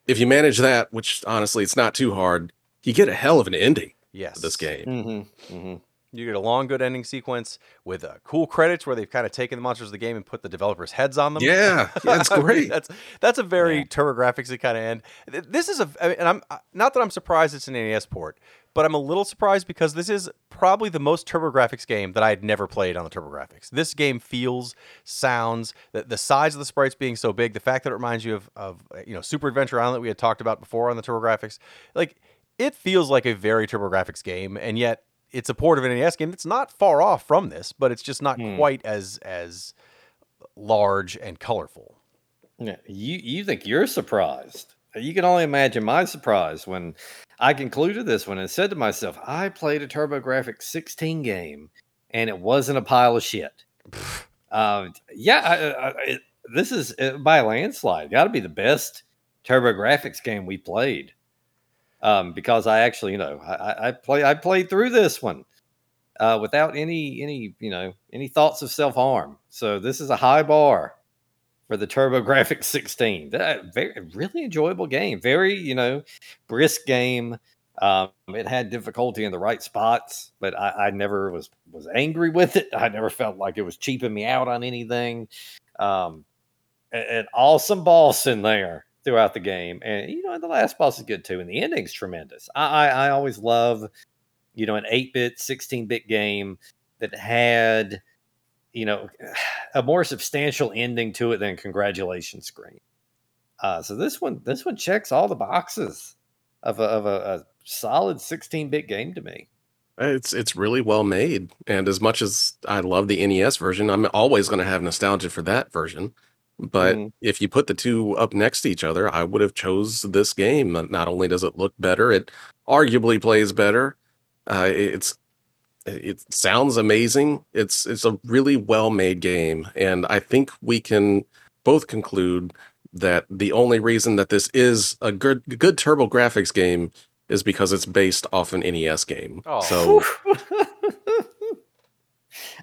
if you manage that, which honestly it's not too hard, you get a hell of an ending. Yes, this game. Mm-hmm. Mm-hmm. You get a long, good ending sequence with uh, cool credits where they've kind of taken the monsters of the game and put the developers' heads on them. Yeah, that's great. that's that's a very yeah. TurboGrafx kind of end. This is a, and I'm not that I'm surprised it's an NES port, but I'm a little surprised because this is probably the most TurboGrafx game that I had never played on the TurboGrafx. This game feels, sounds, the, the size of the sprites being so big, the fact that it reminds you of, of you know Super Adventure Island that we had talked about before on the TurboGrafx, like it feels like a very TurboGrafx game, and yet it's a port of an NES game that's not far off from this, but it's just not hmm. quite as as large and colorful. Yeah, you you think you're surprised? You can only imagine my surprise when I concluded this one and said to myself, I played a TurboGrafx 16 game and it wasn't a pile of shit. um, yeah, I, I, it, this is uh, by a landslide. Got to be the best TurboGrafx game we played. Um, because I actually, you know, I, I play, I played through this one. uh, without any any you know any thoughts of self harm. So this is a high bar for the TurboGrafx 16. That very really enjoyable game. Very you know brisk game. Um, it had difficulty in the right spots, but I, I, never was was angry with it. I never felt like it was cheaping me out on anything. Um, an awesome boss in there throughout the game, and you know the last boss is good too, and the ending's tremendous. I, I, I always love you know, an 8 bit, 16 bit game that had, you know, a more substantial ending to it than congratulations screen. Uh, so this one, this one checks all the boxes of a, of a, a solid 16 bit game to me. It's it's really well made, and as much as I love the NES version, I'm always going to have nostalgia for that version. But mm. if you put the two up next to each other, I would have chose this game. Not only does it look better, it arguably plays better. Uh, it's it sounds amazing. It's it's a really well made game, and I think we can both conclude that the only reason that this is a good good TurboGrafx game is because it's based off an NES game. Oh. So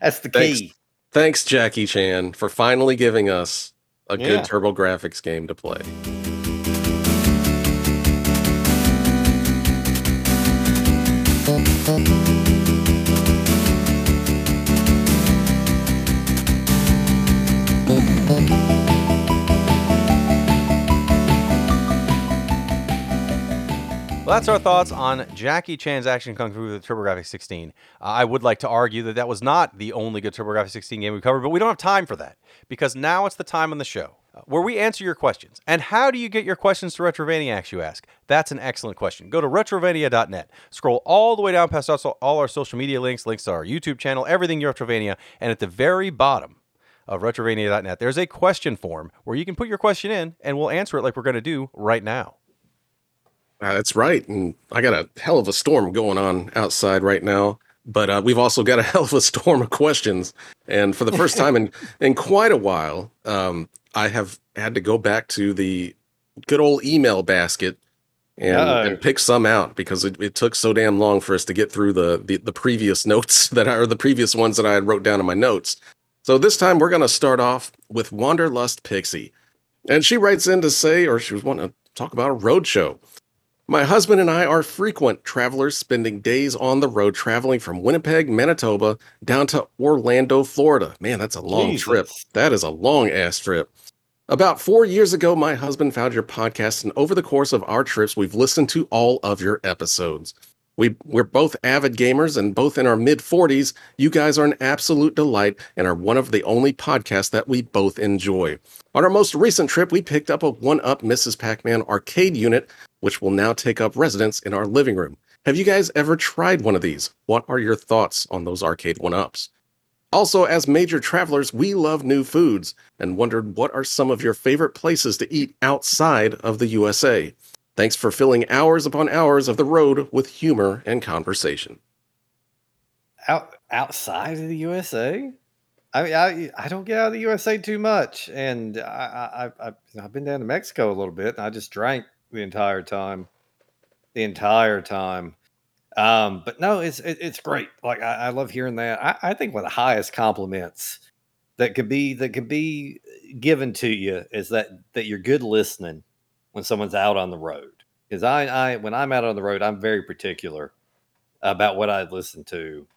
that's the key. Thanks, Jackie Chan, for finally giving us a yeah. good TurboGrafx game to play. Well, that's our thoughts on Jackie Chan's Action Kung Fu with TurboGrafx 16. Uh, I would like to argue that that was not the only good TurboGrafx 16 game we covered, but we don't have time for that because now it's the time on the show uh, where we answer your questions. And how do you get your questions to Retrovaniacs, you ask? That's an excellent question. Go to retrovania.net, scroll all the way down past all our social media links, links to our YouTube channel, everything Retrovania, and at the very bottom of retrovania.net, there's a question form where you can put your question in and we'll answer it like we're going to do right now. Uh, that's right. And I got a hell of a storm going on outside right now. But uh, we've also got a hell of a storm of questions. And for the first time in, in quite a while, um, I have had to go back to the good old email basket and, and pick some out because it, it, took so damn long for us to get through the, the, the previous notes that I, or the previous ones that I had wrote down in my notes. So this time we're going to start off with Wanderlust Pixie. And she writes in to say, or she was wanting to talk about a road show. My husband and I are frequent travelers, spending days on the road traveling from Winnipeg, Manitoba, down to Orlando, Florida. Man, that's a long Jesus. trip. That is a long ass trip. About four years ago, my husband found your podcast, and over the course of our trips, we've listened to all of your episodes. We, we're both avid gamers and both in our mid 40s. You guys are an absolute delight and are one of the only podcasts that we both enjoy. On our most recent trip, we picked up a 1 Up Mrs. Pac Man arcade unit which will now take up residence in our living room. Have you guys ever tried one of these? What are your thoughts on those arcade one ups? Also, as major travelers, we love new foods and wondered what are some of your favorite places to eat outside of the USA. Thanks for filling hours upon hours of the road with humor and conversation. Out outside of the USA? I mean, I, I don't get out of the USA too much, and I, I, I I've been down to Mexico a little bit, and I just drank the entire time, the entire time. Um, but no, it's it, it's great. Like I, I, love hearing that. I, I think one of the highest compliments that could be that could be given to you is that that you're good listening when someone's out on the road. Because I, I when I'm out on the road, I'm very particular about what I listen to.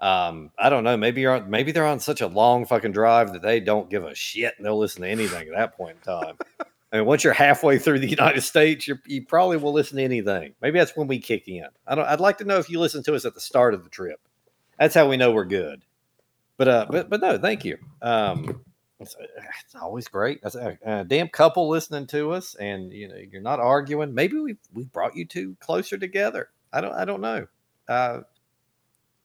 Um, I don't know. Maybe you're on, maybe they're on such a long fucking drive that they don't give a shit and they'll listen to anything at that point in time. I mean, once you're halfway through the United States, you probably will listen to anything. Maybe that's when we kick in. I don't. I'd like to know if you listen to us at the start of the trip. That's how we know we're good. But uh, but but no, thank you. Um, it's, it's always great. That's a, a, damn couple listening to us, and you know you're not arguing. Maybe we we brought you two closer together. I don't I don't know. Uh,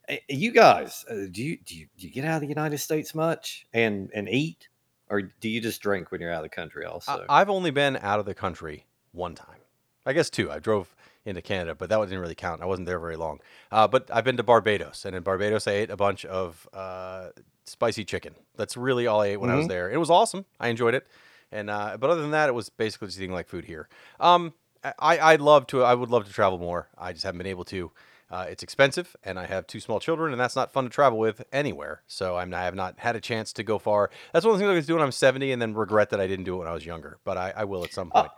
eh, you guys, uh, do you do you do you get out of the United States much and and eat? or do you just drink when you're out of the country also? I, have only been out of the country one time. I guess two. I drove into Canada, but that didn't really count. I wasn't there very long. Uh, but I've been to Barbados, and in Barbados, I ate a bunch of uh, spicy chicken. That's really all I ate when mm-hmm. I was mm-hmm. there. It was awesome. I enjoyed it. And uh, but other than that, it was basically just eating like food here. Um, I I'd love to. I would love to travel more. I just haven't been able to. Uh, it's expensive, and I have two small children, and that's not fun to travel with anywhere. So I'm, I have not had a chance to go far. That's one of the things I was doing when I'm 70, and then regret that I didn't do it when I was younger. But I, I will at some point.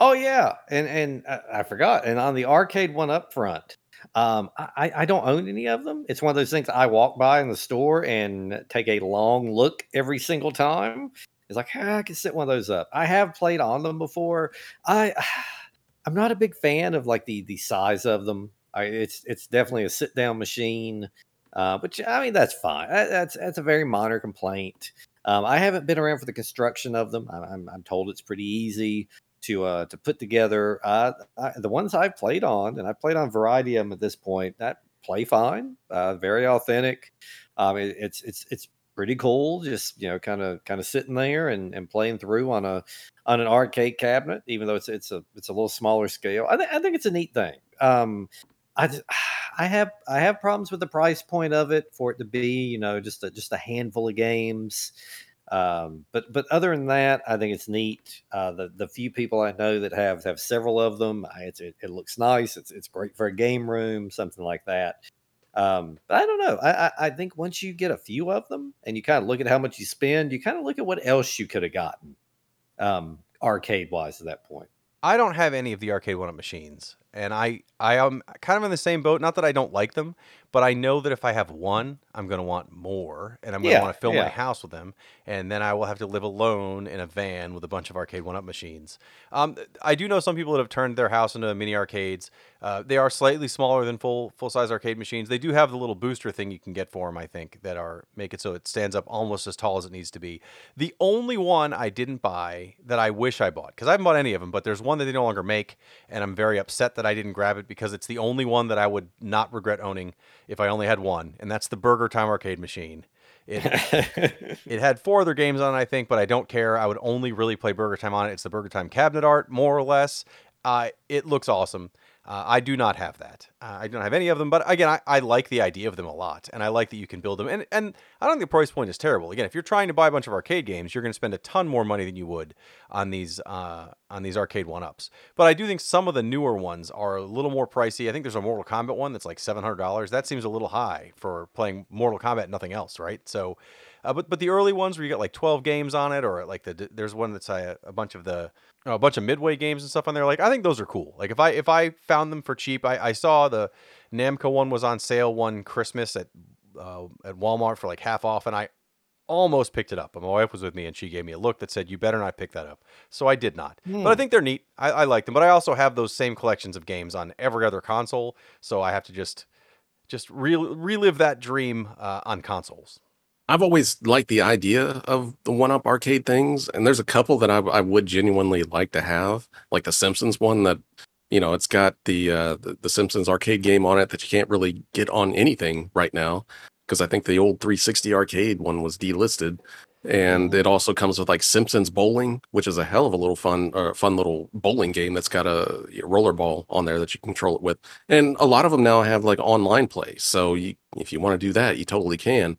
Oh yeah, and and I, I forgot. And on the arcade one up front, um, I, I don't own any of them. It's one of those things I walk by in the store and take a long look every single time. It's like ah, I can set one of those up. I have played on them before. I I'm not a big fan of like the the size of them. I, it's it's definitely a sit down machine, uh, but I mean that's fine. That, that's that's a very minor complaint. Um, I haven't been around for the construction of them. I, I'm, I'm told it's pretty easy to uh, to put together. Uh, I, the ones I've played on, and I played on variety of them at this point, that play fine, uh, very authentic. Um, it, it's it's it's pretty cool. Just you know, kind of kind of sitting there and, and playing through on a on an arcade cabinet, even though it's it's a it's a little smaller scale. I, th- I think it's a neat thing. Um, I I have I have problems with the price point of it for it to be you know just a, just a handful of games. Um, but but other than that, I think it's neat. Uh, the the few people I know that have have several of them, it, it looks nice. It's it's great for a game room, something like that. Um, but I don't know. I, I, I think once you get a few of them and you kind of look at how much you spend, you kind of look at what else you could have gotten, um, arcade wise at that point. I don't have any of the arcade one up machines, and I I am kind of in the same boat. Not that I don't like them, but I know that if I have one, I'm going to want more, and I'm going to Yeah, want to fill yeah. my house with them, and then I will have to live alone in a van with a bunch of arcade one up machines. Um, I do know some people that have turned their house into mini arcades. Uh, they are slightly smaller than full full size arcade machines. They do have the little booster thing you can get for them, I think, that are make it so it stands up almost as tall as it needs to be. The only one I didn't buy that I wish I bought because I haven't bought any of them, but there's one that they no longer make, and I'm very upset that I didn't grab it because it's the only one that I would not regret owning if I only had one, and that's the BurgerTime arcade machine. It it had four other games on it, I think, but I don't care. I would only really play BurgerTime on it. It's the BurgerTime cabinet art, more or less. Uh, it looks awesome. Uh, I do not have that. Uh, I don't have any of them, but again, I, I like the idea of them a lot, and I like that you can build them. And and I don't think the price point is terrible. Again, if you're trying to buy a bunch of arcade games, you're going to spend a ton more money than you would on these uh, on these arcade one ups. But I do think some of the newer ones are a little more pricey. I think there's a Mortal Kombat one that's like seven hundred dollars. That seems a little high for playing Mortal Kombat, and nothing else, right? So. Uh, but but the early ones where you got like 12 games on it, or like the there's one that's a, a bunch of the a bunch of midway games and stuff on there. Like I think those are cool. Like if I if I found them for cheap, I, I saw the Namco one was on sale one Christmas at uh, at Walmart for like half off, and I almost picked it up. But my wife was with me, and she gave me a look that said, "You better not pick that up." So I did not. But I think they're neat. I, I like them. But I also have those same collections of games on every other console, so I have to just just re- relive that dream uh, on consoles. I've always liked the idea of the one up arcade things, and there's a couple that I, I would genuinely like to have, like the Simpsons one that, you know, it's got the, uh, the the Simpsons arcade game on it that you can't really get on anything right now because I think the old 360 arcade one was delisted, and it also comes with like Simpsons bowling, which is a hell of a little fun, uh, fun little bowling game that's got a roller ball on there that you control it with, and a lot of them now have like online play, so you, if you want to do that, you totally can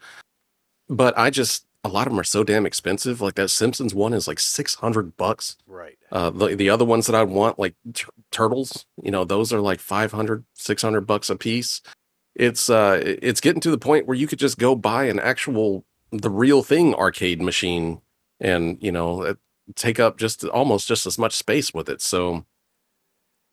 but I just a lot of them are so damn expensive. Like that Simpsons one is like six hundred bucks. Right. Uh, the the other ones that I want, like tur- turtles, you know, those are like 500, 600 bucks a piece. It's uh, it's getting to the point where you could just go buy an actual, the real thing arcade machine, and you know, uh, take up just almost just as much space with it. So,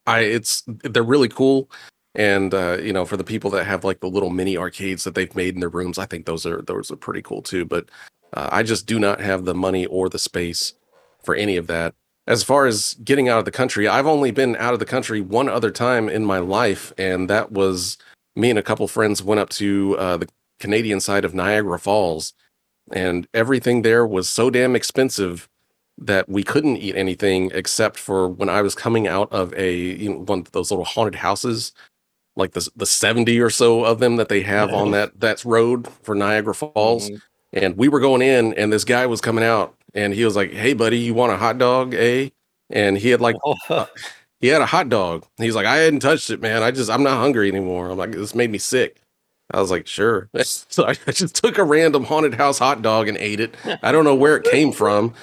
I it's they're really cool and uh, you know for the people that have like the little mini arcades that they've made in their rooms i think those are those are pretty cool too but uh, i just do not have the money or the space for any of that. As far as getting out of the country i've only been out of the country one other time in my life and that was me and a couple friends went up to uh, the canadian side of niagara falls and everything there was so damn expensive that we couldn't eat anything except for when I was coming out of a you know one of those little haunted houses, like the the seventy or so of them that they have on that that road for Niagara Falls. Mhm. And we were going in, and this guy was coming out, and he was like, "Hey, buddy, you want a hot dog, eh?" And he had like he had a hot dog. He's like, I hadn't touched it, man. I just I'm not hungry anymore. I'm like, this made me sick. I was like, sure. So I I just took a random haunted house hot dog and ate it. I don't know where it came from,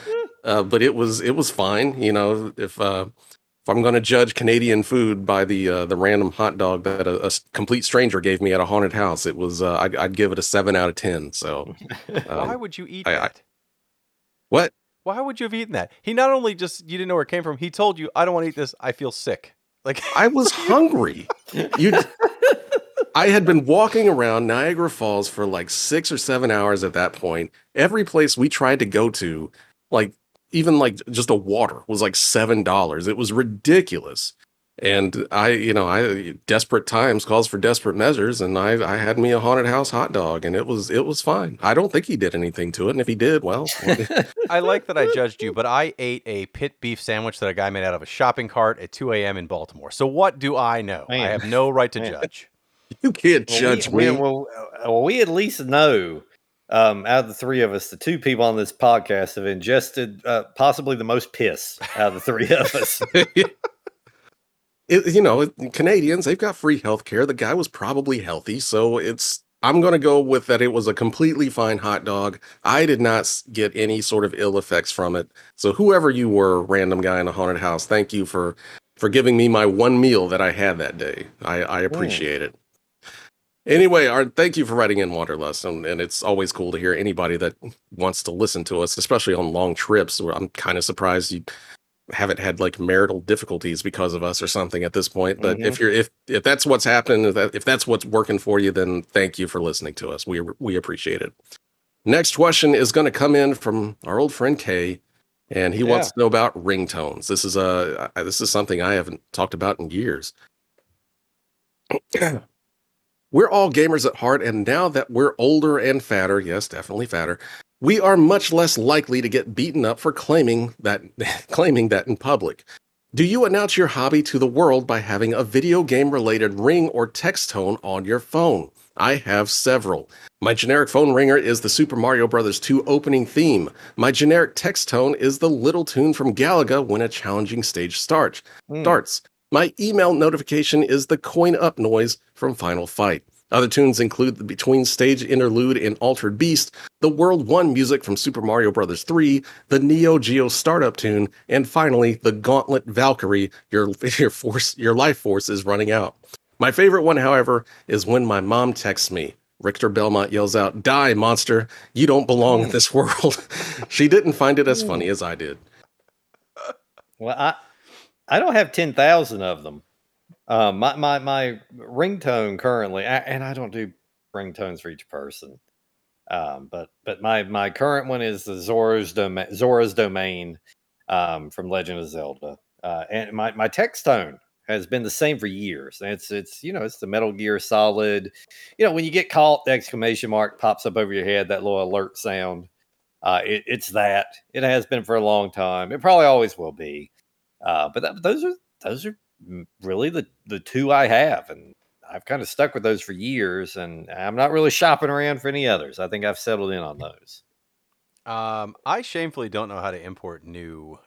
uh, but it was it was fine. You know, if uh, if I'm going to judge Canadian food by the uh, the random hot dog that a complete stranger gave me at a haunted house, it was uh, I'd, I'd give it a seven out of ten. So, Why um, would you eat I- I- what? Why would you have eaten that? He not only just you didn't know where it came from. He told you, "I don't want to eat this. I feel sick." Like I was hungry. You, I had been walking around Niagara Falls for like six or seven hours at that point. Every place we tried to go to, like even like just a water was like seven dollars. It was ridiculous. And I, you know, I desperate times calls for desperate measures, and I, I had me a haunted house hot dog, and it was, it was fine. I don't think he did anything to it, and if he did, well, I like that I judged you, but I ate a pit beef sandwich that a guy made out of a shopping cart at 2 a.m. in Baltimore. So what do I know? I have no right to Man. judge. you can't Well, judge we, me. we- well, uh, well, we at least know um, out of the three of us, the two people on this podcast have ingested uh, possibly the most piss out of the three of us. it, you know, Canadians, they've got free health care. The guy was probably healthy. So it's, I'm going to go with that it was a completely fine hot dog. I did not get any sort of ill effects from it. So whoever you were, random guy in a haunted house, thank you for, for giving me my one meal that I had that day. I, I appreciate it. Anyway, our, thank you for writing in Wanderlust, and, and it's always cool to hear anybody that wants to listen to us, especially on long trips. Where I'm kind of surprised you haven't had like marital difficulties because of us or something at this point. But if you're if if that's what's happening, if, that, if that's what's working for you, then thank you for listening to us. We we appreciate it. Next question is going to come in from our old friend Kay, and he wants to know about ringtones. This is a uh, this is something I haven't talked about in years. we're all gamers at heart, and now that we're older and fatter, yes, definitely fatter, we are much less likely to get beaten up for claiming that claiming that in public. Do you announce your hobby to the world by having a video game related ring or text tone on your phone? I have several. My generic phone ringer is the Super Mario Bros. 2 opening theme. My generic text tone is the little tune from Galaga when a challenging stage starts. Hmm. Starts. My email notification is the coin up noise from Final Fight. Other tunes include the between stage interlude in Altered Beast, the World 1 music from Super Mario Bros. 3, the Neo Geo startup tune, and finally the Gauntlet Valkyrie, your your force your life force is running out. My favorite one, however, is when my mom texts me. Richter Belmont yells out, Die, monster! You don't belong in this world. she didn't find it as hmm. funny as I did. Well, I I don't have ten thousand of them. Um, my my my ringtone currently, I, and I don't do ringtones for each person. Um, but but my my current one is the Zora's domain, Zora's domain, um, from Legend of Zelda. Uh, and my my text tone has been the same for years. And it's it's you know it's the Metal Gear Solid. You know when you get caught, the exclamation mark pops up over your head, that little alert sound. Uh, it, it's that. It has been for a long time. It probably always will be. Uh, but that, those are those are really the the two I have, and I've kind of stuck with those for years. And I'm not really shopping around for any others. I think I've settled in on those. Um, I shamefully don't know how to import new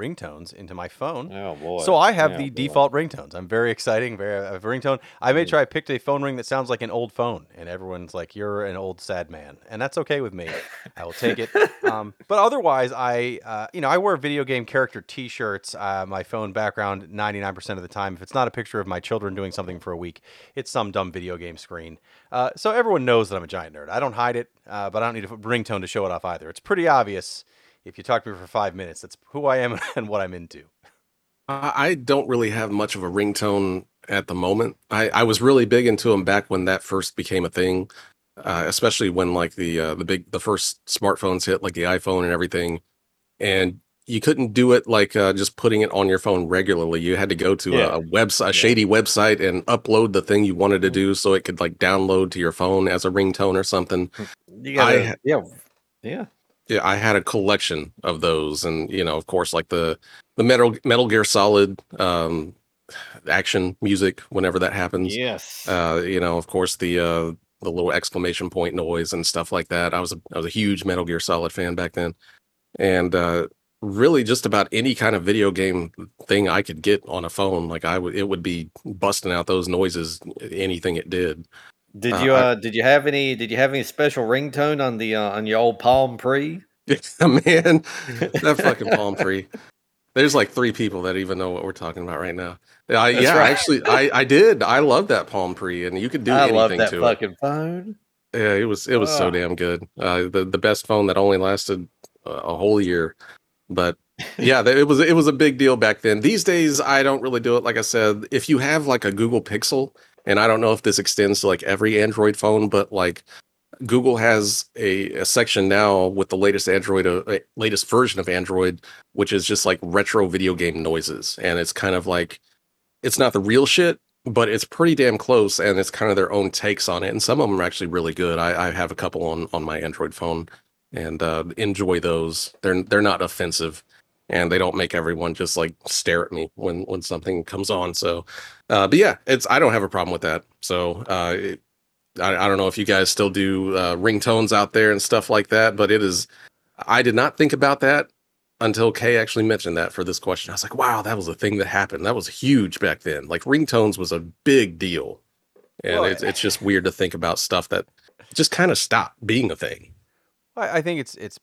ringtones into my phone. Oh boy! So I have the boy. default ringtones. I'm very exciting, very uh, ringtone. I made Mm. sure I picked a phone ring that sounds like an old phone, and everyone's like, "You're an old sad man," and that's okay with me. I will take it. Um, but otherwise, I, uh, you know, I wear video game character T-shirts. Uh, my phone background, 99% of the time, if it's not a picture of my children doing something for a week, it's some dumb video game screen. Uh, so everyone knows that I'm a giant nerd. I don't hide it, uh, but I don't need a ringtone to show it off either. It's pretty obvious if you talk to me for five minutes. That's who I am and what I'm into. I don't really have much of a ringtone at the moment. I, I was really big into them back when that first became a thing, uh, especially when like the uh, the big the first smartphones hit, like the iPhone and everything, and you couldn't do it like uh, just putting it on your phone regularly. You had to go to Yeah. a, a website, a Yeah. shady website, and upload the thing you wanted to do so it could like download to your phone as a ringtone or something. You gotta, I- yeah, yeah. Yeah, I had a collection of those, and you know, of course, like the the Metal Metal Gear Solid um, action music whenever that happens. Yes. Uh, you know, of course, the uh, the little exclamation point noise and stuff like that. I was a I was a huge Metal Gear Solid fan back then, and uh, really just about any kind of video game thing I could get on a phone, like I would, it would be busting out those noises, anything it did. Did uh, you I- uh did you have any did you have any special ringtone on the uh, on your old Palm Pre? Man, that fucking Palm Pre. There's like three people that even know what we're talking about right now. I, That's yeah, right. actually, I, I did. I love that Palm Pre, and you could do I anything love that to it. fucking phone. Yeah, it was it was so Ah. damn good. Uh, the the best phone that only lasted a, a whole year, but yeah, it was it was a big deal back then. These days, I don't really do it. Like I said, if you have like a Google Pixel, and I don't know if this extends to like every Android phone, but like Google has a, a section now with the latest Android, uh, latest version of Android, which is just like retro video game noises, and it's kind of like it's not the real shit, but it's pretty damn close, and it's kind of their own takes on it. And some of them are actually really good. I, I have a couple on on my Android phone, and uh, enjoy those. They're they're not offensive, and they don't make everyone just like stare at me when when something comes on. So, uh, but yeah, it's I don't have a problem with that. So. Uh, it, I, I don't know if you guys still do uh, ringtones out there and stuff like that, but it is. I did not think about that until Kay actually mentioned that for this question. I was like, wow, that was a thing that happened. That was huge back then. Like ringtones was a big deal. And Well, it's, it's just weird to think about stuff that just kind of stopped being a thing. I, I think it's it's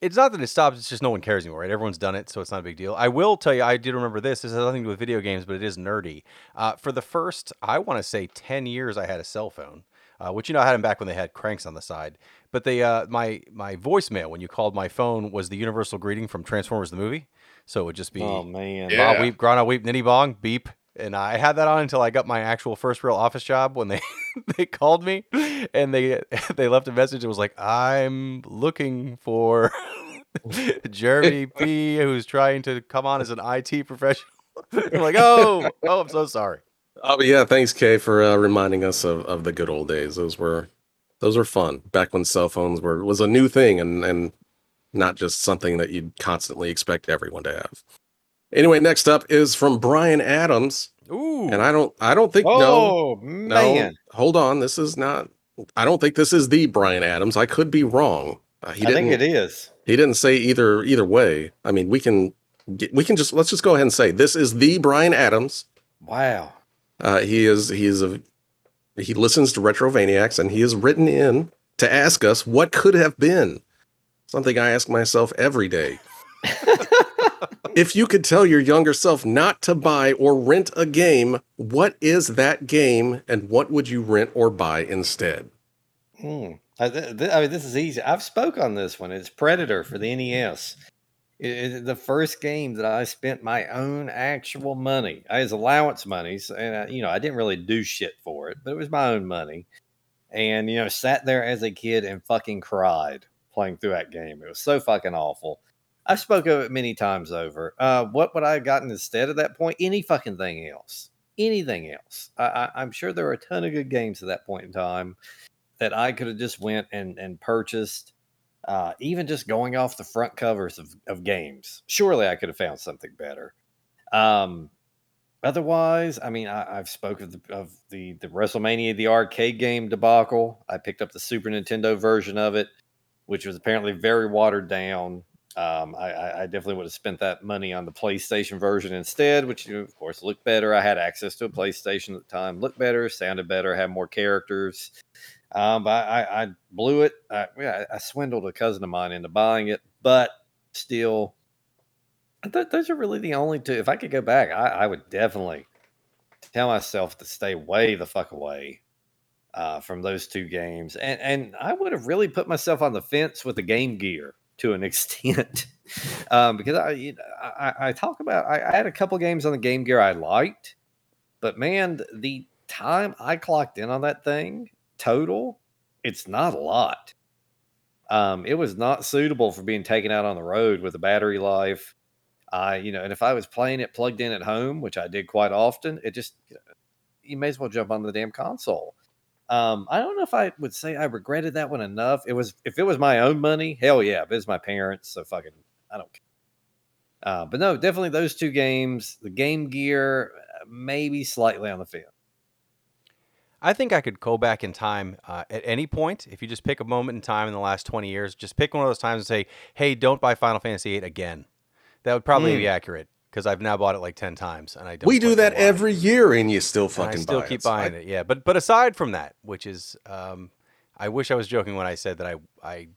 it's not that it stops. It's just no one cares anymore, right? Everyone's done it, so it's not a big deal. I will tell you, I did remember this. This has nothing to do with video games, but it is nerdy. Uh, for the first, I want to say, ten years, I had a cell phone, uh, which you know I had them back when they had cranks on the side. But they, uh, my my voicemail when you called my phone was the universal greeting from Transformers the movie. So it would just be Oh man. Yeah. Bob Weep, Grana Weep, Nitty Bong, beep. And I had that on until I got my actual first real office job when they they called me and they they left a message. It was like, I'm looking for Jeremy P, who's trying to come on as an IT professional. I'm like, oh, oh, I'm so sorry. Oh, but yeah, thanks, Kay, for uh, reminding us of, of the good old days. Those were those were fun back when cell phones were was a new thing and and not just something that you'd constantly expect everyone to have. Anyway, next up is from Brian Adams, Ooh, and I don't I don't think no Oh no man. hold on this is not I don't think this is the Brian Adams. I could be wrong. Uh, he I think didn't it is. he didn't say either either way. I mean, we can get, we can just let's just go ahead and say this is the Brian Adams. Wow. Uh, he is he is a he listens to Retrovaniacs and he has written in to ask us what could have been. Something I ask myself every day. if you could tell your younger self not to buy or rent a game, what is that game and what would you rent or buy instead? Hmm. I, th- th- I mean, this is easy. I've spoke on this one. It's Predator for the NES. It, it- the first game that I spent my own actual money. I was allowance monies, and I, you know I didn't really do shit for it, but it was my own money. And you know, sat there as a kid and fucking cried playing through that game. It was so fucking awful. I spoke of it many times over. Uh, what would I have gotten instead at that point? Any fucking thing else. Anything else. I, I'm sure there were a ton of good games at that point in time that I could have just went and and purchased. Uh, even just going off the front covers of, of games, surely I could have found something better. Um, otherwise, I mean, I, I've spoke of the of the the WrestleMania the arcade game debacle. I picked up the Super Nintendo version of it, which was apparently very watered down. Um, I, I definitely would have spent that money on the PlayStation version instead, which you know, of course looked better. I had access to a PlayStation at the time, looked better, sounded better, had more characters. Um, but I, I, blew it. I, I swindled a cousin of mine into buying it, but still, th- those are really the only two. If I could go back, I, I would definitely tell myself to stay way the fuck away uh, from those two games. And and I would have really put myself on the fence with the Game Gear to an extent um, because I, you know, I I talk about I, I had a couple games on the Game Gear I liked, but man, the time I clocked in on that thing total, it's not a lot. Um, it was not suitable for being taken out on the road with a battery life. I, you know, and if I was playing it plugged in at home, which I did quite often, it just you may as well jump on the damn console. Um, I don't know if I would say I regretted that one enough. It was if it was my own money, hell yeah. If it was my parents, so fucking I don't care. Uh, but no, definitely those two games. The Game Gear, uh, maybe slightly on the field. I think I could go back in time uh, at any point. If you just pick a moment in time in the last 20 years, just pick one of those times and say, hey, don't buy Final Fantasy VIII again. That would probably Mm. be accurate because I've now bought it like 10 times and I don't. We do that every year and you still fucking I still buy keep it. buying it. Yeah. But but aside from that, which is, um, I wish I was joking when I said that I, I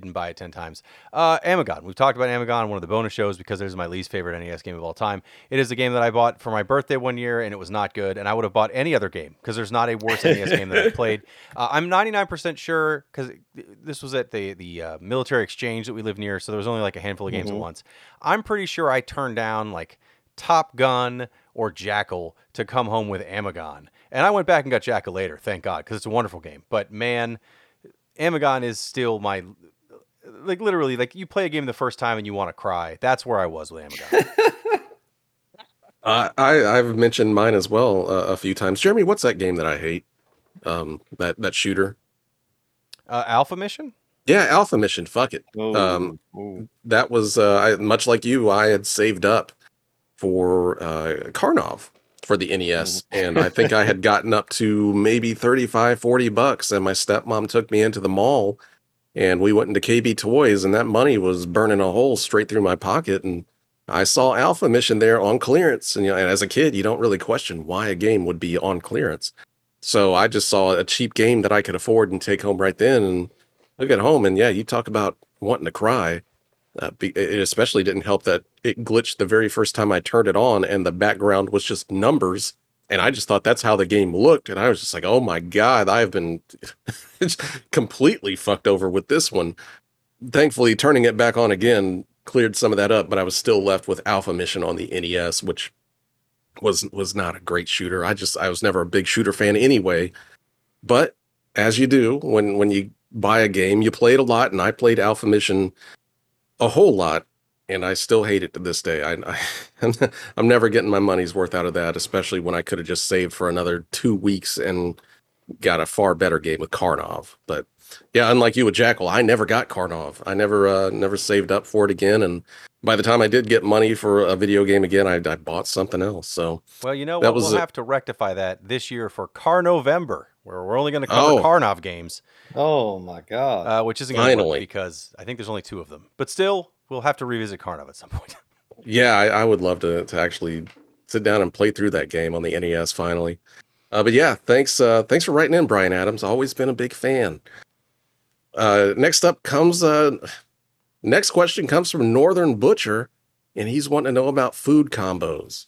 didn't buy it 10 times. Uh, Amagon. We've talked about Amagon, one of the bonus shows, because there's my least favorite NES game of all time. It is a game that I bought for my birthday one year, and it was not good. And I would have bought any other game because there's not a worse NES game that I've played. Uh, I'm 99% sure because this was at the the uh, military exchange that we live near, so there was only like a handful of games Mhm. at once. I'm pretty sure I turned down like Top Gun or Jackal to come home with Amagon. And I went back and got Jackal later, thank God, because it's a wonderful game. But man, Amagon is still my like literally like you play a game the first time and you want to cry. That's where I was with Amagon. Uh, I I've mentioned mine as well uh, a few times. Jeremy, what's that game that I hate? Um, that that shooter. uh, Alpha Mission. Yeah, Alpha Mission. Fuck it. Ooh, Um, ooh. That was uh, I, much like you. I had saved up for uh, Karnov for the NES, and I think I had gotten up to maybe 35, 40 bucks. And my stepmom took me into the mall, and we went into KB Toys, and that money was burning a hole straight through my pocket. And I saw Alpha Mission there on clearance, and you know, and as a kid, you don't really question why a game would be on clearance. So I just saw a cheap game that I could afford and take home right then, and look at home, and yeah, you talk about wanting to cry. Uh, it especially didn't help that it glitched the very first time I turned it on, and the background was just numbers. And I just thought that's how the game looked, and I was just like, "Oh my god, I've been completely fucked over with this one." Thankfully, turning it back on again cleared some of that up, but I was still left with Alpha Mission on the NES, which was was not a great shooter. I just I was never a big shooter fan anyway. But as you do when when you buy a game, you play it a lot, and I played Alpha Mission a whole lot, and I still hate it to this day. I, I I'm never getting my money's worth out of that, especially when I could have just saved for another two weeks and got a far better game with Karnov. But yeah, unlike you with Jackal, I never got Karnov. I never uh, never saved up for it again, and by the time I did get money for a video game again, I, I bought something else. So Well, you know That what? was We'll a- have to rectify that this year for Car November, where we're only going to cover Oh. Karnov games, Oh my god. uh, which isn't going to work because I think there's only two of them. But still, we'll have to revisit Karnov at some point. Yeah, I, I would love to to actually sit down and play through that game on the NES finally. Uh, but yeah, thanks uh, thanks for writing in, Brian Adams. Always been a big fan. Uh, next up comes uh, next question comes from Northern Butcher, and he's wanting to know about food combos.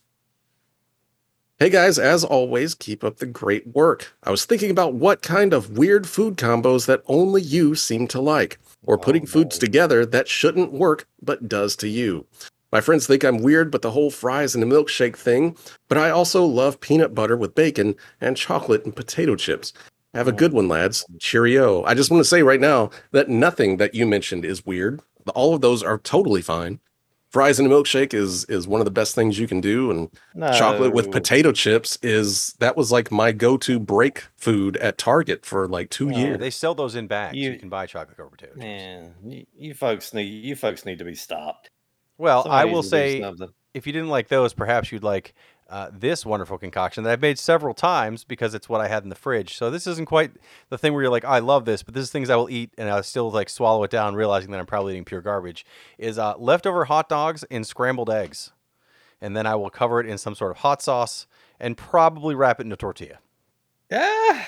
Hey guys, as always, keep up the great work. I was thinking about what kind of weird food combos that only you seem to like, or oh, putting Oh, foods no. together that shouldn't work but does to you. My friends think I'm weird, but the whole fries and a milkshake thing. But I also love peanut butter with bacon and chocolate and potato chips. Have a oh, good one, lads. Cheerio. I just want to say right now that nothing that you mentioned is weird. All of those are totally fine. Fries and a milkshake is is one of the best things you can do, and chocolate with potato chips is that was like my go-to break food at Target for like two Oh, years. they sell those in bags. You, You- can buy chocolate covered potato. chips. Man, you, you folks need you folks need to be stopped. Well, I will needs to do say, if you didn't like those, perhaps you'd like uh, this wonderful concoction that I've made several times because it's what I had in the fridge. So this isn't quite the thing where you're like, I love this, but this is things I will eat and I'll still like swallow it down, realizing that I'm probably eating pure garbage. Is uh, leftover hot dogs and scrambled eggs, and then I will cover it in some sort of hot sauce and probably wrap it in a tortilla. Yeah,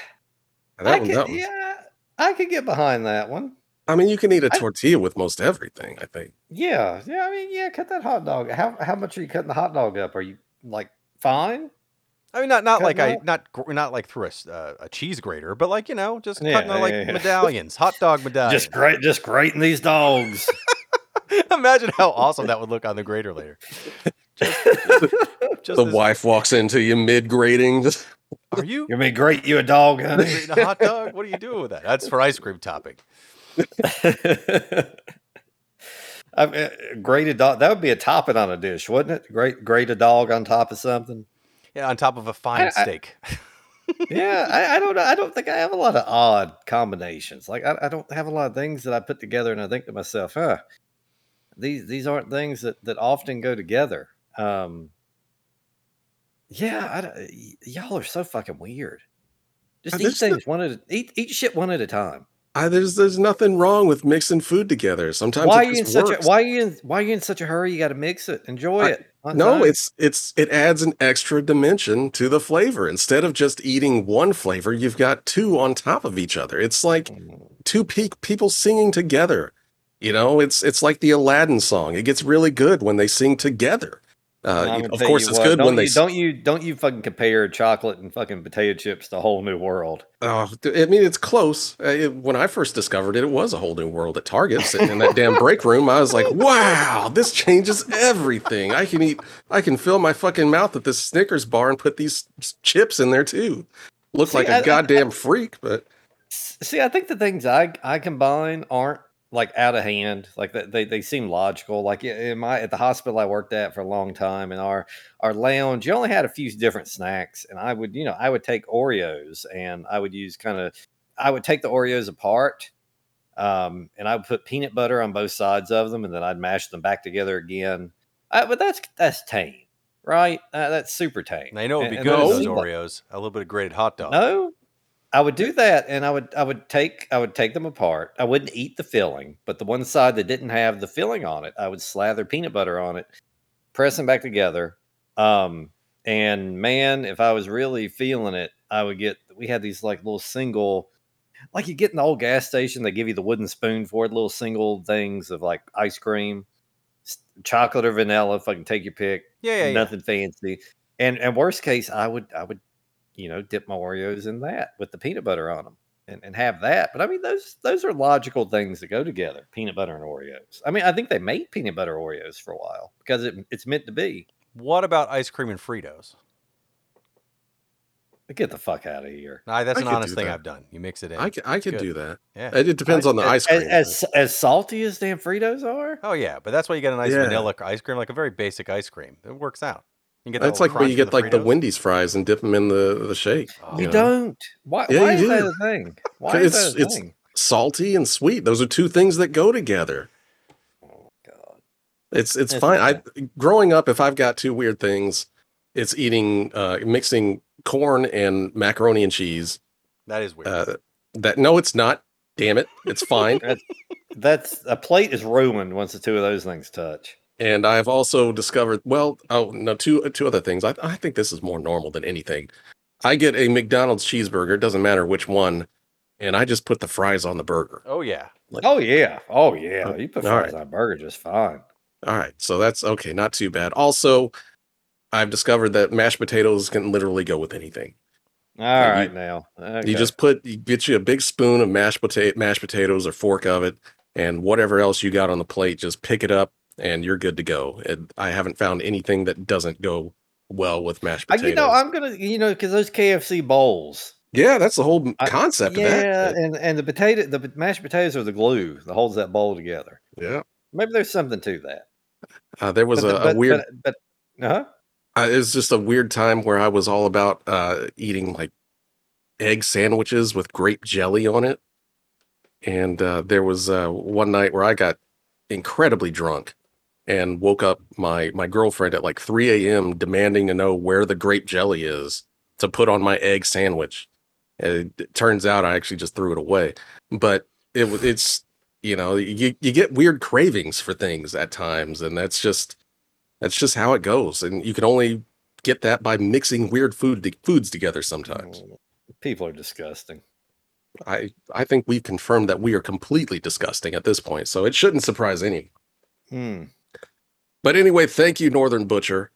That I one- could, that yeah, I could get behind that one. I mean, you can eat a tortilla with most everything. I think. Yeah, yeah. I mean, yeah. Cut that hot dog. How how much are you cutting the hot dog up? Are you like fine? I mean, not not like I not not like through a, s- uh, a cheese grater, but like you know, just Yeah, cutting uh, like yeah, yeah. medallions, hot dog medallions. Just great, just grating these dogs. Imagine how awesome that would look on the grater later. Just, just the this- wife walks into you mid grading. Just Are you you mean grate you a dog, honey? a hot dog? What are you doing with that? That's for ice cream topping. I mean, uh, grate a dog. That would be a topping on a dish, wouldn't it? Great, grate a dog on top of something. Yeah, on top of a fine I- I- steak. yeah, I, I don't know. I don't think I have a lot of odd combinations. Like I, I don't have a lot of things that I put together and I think to myself, huh, these these aren't things that that often go together. Um, yeah, I, don't- y'all are so fucking weird. Just eat there's no- things one at a, eat eat shit one at a time. I, there's there's nothing wrong with mixing food together. Sometimes Why are you in such works. a why are you in why are you in such a hurry? You got to mix it. Enjoy I- it. No, time. it's it's it adds an extra dimension to the flavor. Instead of just eating one flavor, you've got two on top of each other. It's like Mm. two pe- people singing together. You know, it's it's like the Aladdin song. It gets really good when they sing together. Uh, of course, it's what, good when they don't you don't you fucking compare chocolate and fucking potato chips to a whole new world. Oh, I mean, it's close. Uh, it- when I first discovered it, it was a whole new world at Target. Sitting in that damn break room, I was like, "Wow, this changes everything. I can eat. I can fill my fucking mouth at this Snickers bar and put these chips in there too. Look See, like I- I- a goddamn freak, but See, I think the things I I combine aren't like out of hand. Like they they seem logical. Like in my at the hospital I worked at for a long time, in our our lounge, you only had a few different snacks, and I would you know I would take Oreos and I would use kind of I would take the Oreos apart. Um, and I would put peanut butter on both sides of them, and then I'd mash them back together again. Uh, but that's that's tame, right? Uh, that's super tame. And I know it'd be And- good and those like- Oreos. A little bit of grated hot dog. no, I would do that, and I would I would take I would take them apart. I wouldn't eat the filling, but the one side that didn't have the filling on it, I would slather peanut butter on it, press them back together. Um, and man, if I was really feeling it, I would get. We had these like little single, like you get in the old gas station. They give you the wooden spoon for it, little single things of like ice cream, chocolate or vanilla. If I can take your pick Yeah, yeah, yeah. nothing fancy. And and worst case, I would I would you know dip my Oreos in that with the peanut butter on them and, and have that. But I mean those those are logical things that go together: peanut butter and Oreos. I mean I think they made peanut butter Oreos for a while because it, it's meant to be. What about ice cream and Fritos? Get the fuck out of here. Nah, that's I an honest thing that. I've done. You mix it in. I can, I could Good. do that. yeah. It, it depends on the As- ice cream. As, as, as salty as damn Fritos are. Oh yeah, but that's why you get a nice Yeah. vanilla ice cream, like a very basic ice cream. It works out. You get That's like little when you get from like the Wendy's fries and dip them in the the shake. Oh, You know? don't. Why, Yeah, why you is that a thing? Why It's- is that a it's- thing? Salty and sweet; those are two things that go together. Oh God. It's it's That's fine. I growing up, if I've got two weird things, it's eating uh, mixing corn and macaroni and cheese. That is weird. Uh, that no, it's not. Damn it, it's fine. That's a plate is ruined once the two of those things touch. And I've also discovered. Well, oh no, two uh, two other things. I I think this is more normal than anything. I get a McDonald's cheeseburger. It doesn't matter which one, and I just put the fries on the burger. oh yeah. Oh yeah, oh yeah. Oh, you put fries right. on a burger just fine. All right, so that's okay, not too bad. Also, I've discovered that mashed potatoes can literally go with anything. All you- right, now okay. You just put you get you a big spoon of mashed potato mashed potatoes or fork of it, and whatever else you got on the plate, just pick it up and you're good to go. And I haven't found anything that doesn't go well with mashed I, potatoes. you know I'm gonna you know because those KFC bowls. yeah, that's the whole I- concept yeah, of that. and and the potato the mashed potatoes are the glue that holds that bowl together. Yeah, Maybe there's something to that. uh, there was But a, the- a weird. but, but uh-huh. uh, it was just a weird time where I was all about uh, eating like egg sandwiches with grape jelly on it. And uh, there was uh, one night where I got incredibly drunk and woke up my my girlfriend at like 3 a.m. demanding to know where the grape jelly is to put on my egg sandwich. And it, turns out I actually just threw it away. But it it's you know you you get weird cravings for things at times, and that's just that's just how it goes. And you can only get that by mixing weird food foods together sometimes. Mm, People are disgusting. I I think we've confirmed that we are completely disgusting at this point, so it shouldn't surprise any. Hmm. But anyway, thank you, Northern Butcher,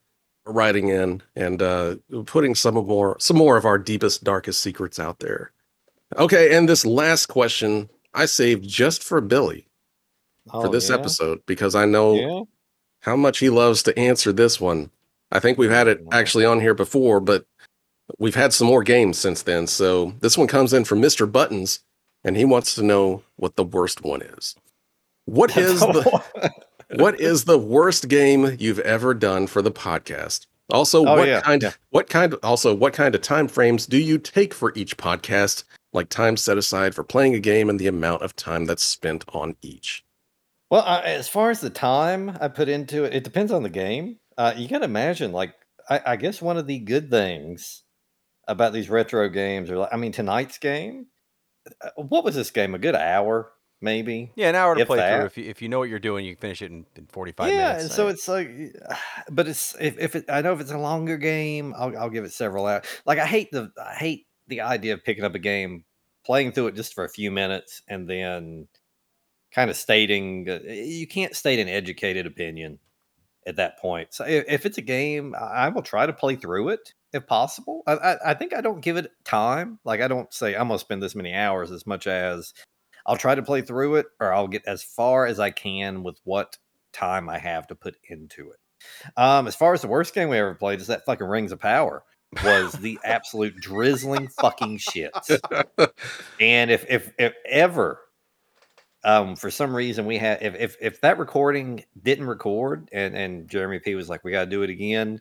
for writing in and uh, putting some of more some more of our deepest, darkest secrets out there. Okay, and this last question I saved just for Billy for Oh, this yeah? episode because I know Yeah. how much he loves to answer this one. I think we've had it actually on here before, but we've had some more games since then. So this one comes in from Mr. Buttons, and he wants to know what the worst one is. What is the what is the worst game you've ever done for the podcast? Also, Oh, what yeah, kind yeah. what kind also what kind of time frames do you take for each podcast? Like time set aside for playing a game and the amount of time that's spent on each. Well, I, as far as the time I put into it, it depends on the game. Uh, you got to imagine, like, I, I guess one of the good things about these retro games are, like, I mean, tonight's game. uh, What was this game? A good hour, maybe. Yeah, an hour to play that. through. If you, if you know what you're doing, you can finish it in, in 45 yeah, minutes. and so it's like, but it's if, if it, I know if it's a longer game, I'll, I'll give it several hours. Like I hate the I hate the idea of picking up a game, playing through it just for a few minutes, and then kind of stating uh, you can't state an educated opinion at that point. So if, if it's a game, I I will try to play through it if possible. I, I, I think I don't give it time. Like I don't say I'm gonna spend this many hours as much as I'll try to play through it, or I'll get as far as I can with what time I have to put into it. Um, as far as the worst game we ever played is that fucking Rings of Power was the absolute drizzling fucking shit. And if if if ever um for some reason we had if if, if that recording didn't record and and Jeremy P was like we got to do it again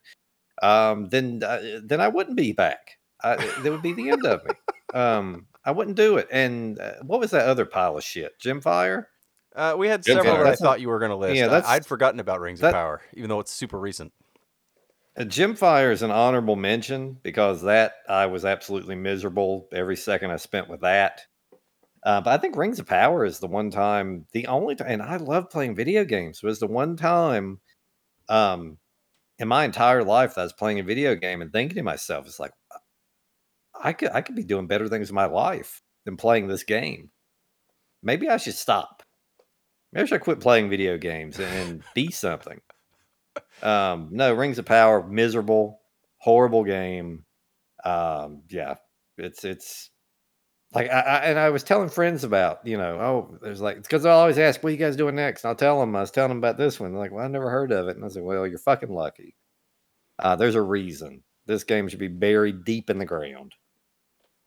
um then uh, then I wouldn't be back. I, that would be the end of me. Um I wouldn't do it. And uh, what was that other pile of shit? Gemfire? Uh, we had Jim several Fire. that I That's not- thought you were going to list. Yeah, I- that's- I'd forgotten about Rings that- of Power, even though it's super recent. Uh, Gemfire is an honorable mention because that I was absolutely miserable every second I spent with that. Uh, but I think Rings of Power is the one time, the only time, and I love playing video games. Was the one time, um, in my entire life that I was playing a video game and thinking to myself, "It's like I could, I could be doing better things in my life than playing this game. Maybe I should stop. Maybe I should quit playing video games and be something." Um, no, Rings of Power, miserable, horrible game. Um, yeah, it's it's like I, I and I was telling friends about, you know, oh, there's like because I always ask, what are you guys doing next? And I'll tell them I was telling them about this one. They're like, well, I never heard of it, and I said, well, you're fucking lucky. Uh, there's a reason this game should be buried deep in the ground.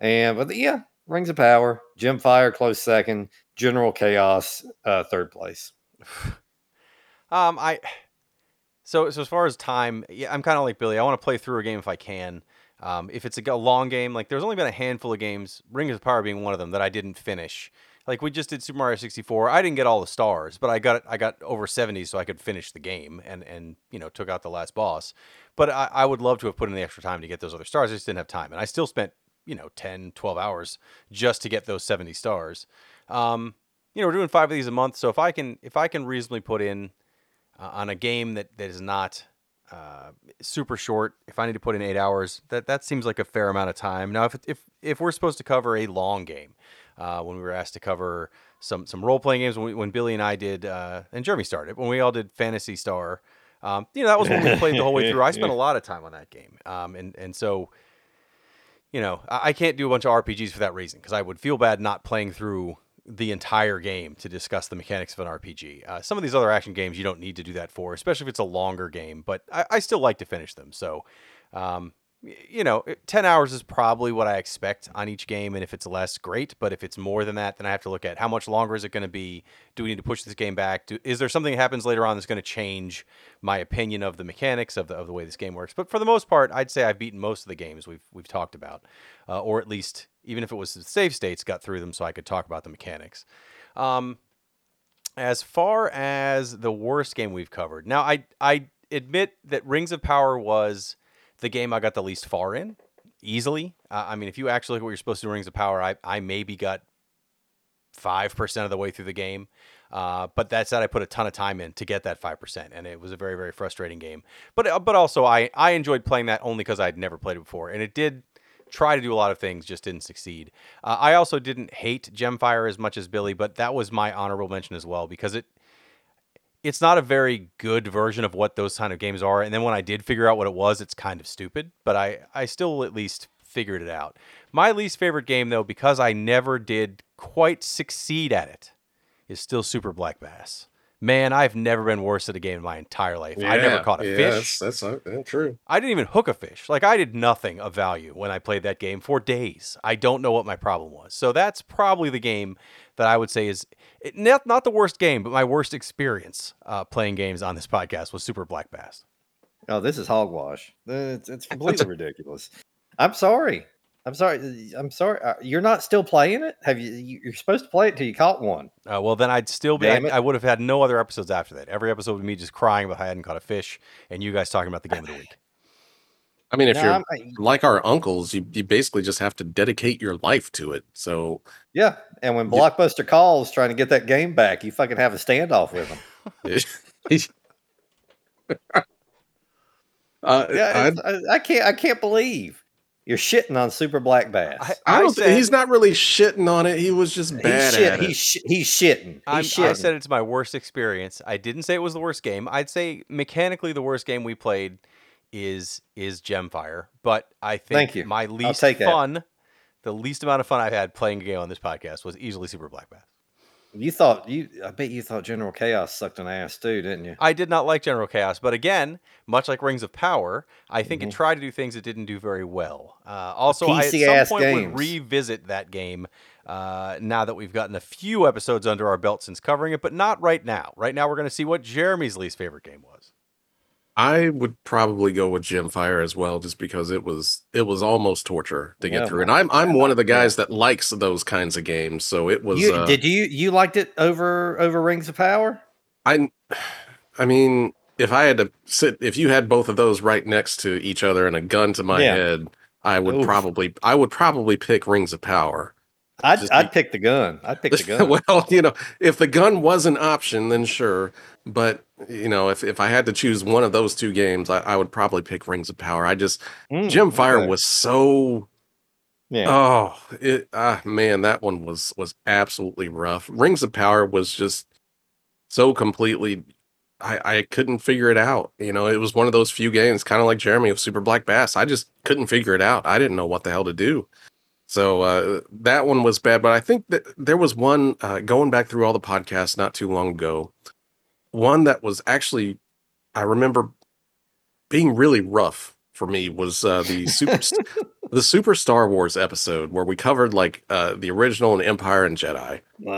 And but yeah, Rings of Power, Gemfire, close second, General Chaos, uh, third place. Um, I so so as far as time, yeah, I'm kind of like Billy. I want to play through a game if I can. Um, if it's a long game, like there's only been a handful of games, Rings of Power being one of them that I didn't finish. Like we just did Super Mario 64. I didn't get all the stars, but I got I got over 70 so I could finish the game and and you know took out the last boss. But I, I would love to have put in the extra time to get those other stars. I just didn't have time, and I still spent you know 10, 12 hours just to get those 70 stars. Um, you know we're doing five of these a month, so if I can if I can reasonably put in uh, on a game that, that is not uh, super short. If I need to put in eight hours, that that seems like a fair amount of time. Now, if if if we're supposed to cover a long game, uh, when we were asked to cover some some role playing games, when, we, when Billy and I did, uh, and Jeremy started, when we all did Phantasy Star, um, you know that was when we played the whole way through. I spent a lot of time on that game, um, and and so. You know, I can't do a bunch of RPGs for that reason because I would feel bad not playing through the entire game to discuss the mechanics of an RPG. Uh, some of these other action games you don't need to do that for, especially if it's a longer game. But I, I still like to finish them. So, um, you know, ten hours is probably what I expect on each game. And if it's less, great. But if it's more than that, then I have to look at how much longer is it going to be. Do we need to push this game back? Do, is there something that happens later on that's going to change my opinion of the mechanics of the of the way this game works? But for the most part, I'd say I've beaten most of the games we've we've talked about, uh, or at least even if it was save states, got through them so I could talk about the mechanics. Um, as far as the worst game we've covered, now I I admit that Rings of Power was the game I got the least far in, easily. Uh, I mean, if you actually look at what you're supposed to do in Rings of Power, I I maybe got five percent of the way through the game. Uh, but that said, I put a ton of time in to get that five percent, and it was a very very frustrating game. But uh, but also I I enjoyed playing that only because I'd never played it before, and it did try to do a lot of things, just didn't succeed. Uh, I also didn't hate Gemfire as much as Billy, but that was my honorable mention as well because it it's not a very good version of what those kind of games are. And then when I did figure out what it was, it's kind of stupid, but I, I still at least figured it out. My least favorite game, though, because I never did quite succeed at it, is still Super Black Bass. Man, I've never been worse at a game in my entire life. I never caught a yeah, fish. That's, that's uh, true. I didn't even hook a fish. Like I did nothing of value when I played that game for days. I don't know what my problem was. So that's probably the game that I would say is it, not not the worst game, but my worst experience uh, playing games on this podcast was Super Black Bass. Oh, this is hogwash. It's, it's completely ridiculous. I'm sorry. I'm sorry. I'm sorry. Uh, You're not still playing it? Have you? you- You're supposed to play it till you caught one. Uh, well, then I'd still be. I. I would have had no other episodes after that. Every episode with me just crying about how I hadn't caught a fish, and you guys talking about the game of the week. I mean, if No, you're I'm- like our uncles, you, you basically just have to dedicate your life to it. So yeah. And when Blockbuster calls trying to get that game back, you fucking have a standoff with them. uh, Yeah, I'd- I, I can't. I can't believe You're shitting on Super Black Bass. I, I I don't. said, he's not really shitting on it. He was just he's bad shit. at it. He's sh- he's shitting. He's I'm, shitting. I said it's my worst experience. I didn't say it was the worst game. I'd say mechanically the worst game we played is is Gemfire. But I think Thank you. my least take that. fun, the least amount of fun I've had playing a game on this podcast was easily Super Black Bass. you thought you. I bet you thought General Chaos sucked an ass too, didn't you? I did not like General Chaos, but again, much like Rings of Power, I think Mhm. it tried to do things it didn't do very well. Uh, also, I at some point would revisit that game uh, now that we've gotten a few episodes under our belt since covering it, but not right now. Right now, we're going to see what Jeremy's least favorite game was. I would probably go with Gemfire as well, just because it was it was almost torture to get Yeah. through. And I'm I'm one of the guys that likes those kinds of games, so it was. You, uh, did you you liked it over over Rings of Power? I, I mean, if I had to sit, if you had both of those right next to each other and a gun to my Yeah. head, I would Oof. probably I would probably pick Rings of Power. I'd Just I'd be- pick the gun. I'd pick the gun. well, you know, if the gun was an option, then sure. But you know, if if I had to choose one of those two games, I, I would probably pick Rings of Power. I just Mm, Gemfire okay. was so yeah. oh it ah man that one was was absolutely rough. Rings of Power was just so completely. I, I couldn't figure it out. You know, it was one of those few games, kind of like Jeremy of Super Black Bass. I just couldn't figure it out. I didn't know what the hell to do. So uh, that one was bad. But I think that there was one uh, going back through all the podcasts not too long ago. One that was actually, I remember being really rough for me was uh, the super the Super Star Wars episode where we covered like uh, the original and Empire and Jedi. Oh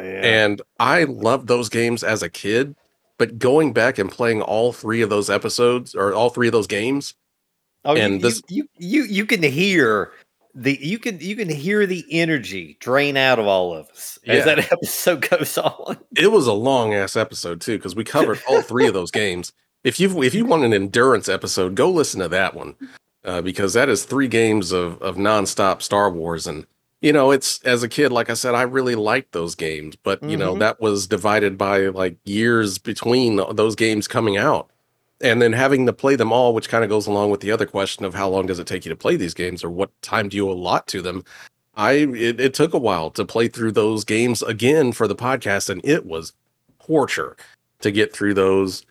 yeah. And I loved those games as a kid, but going back and playing all three of those episodes or all three of those games, oh, and you, this- you you you can hear the you can you can hear the energy drain out of all of us as that episode goes on. it was a long ass episode too because we covered all three of those games. If you if you want an endurance episode, go listen to that one uh, because that is three games of of nonstop Star Wars and. You know, it's as a kid, like I said, I really liked those games, but you know, Mhm. that was divided by like years between those games coming out. And then having to play them all, which kind of goes along with the other question of how long does it take you to play these games or what time do you allot to them. I it, it took a while to play through those games again for the podcast, and it was torture to get through those.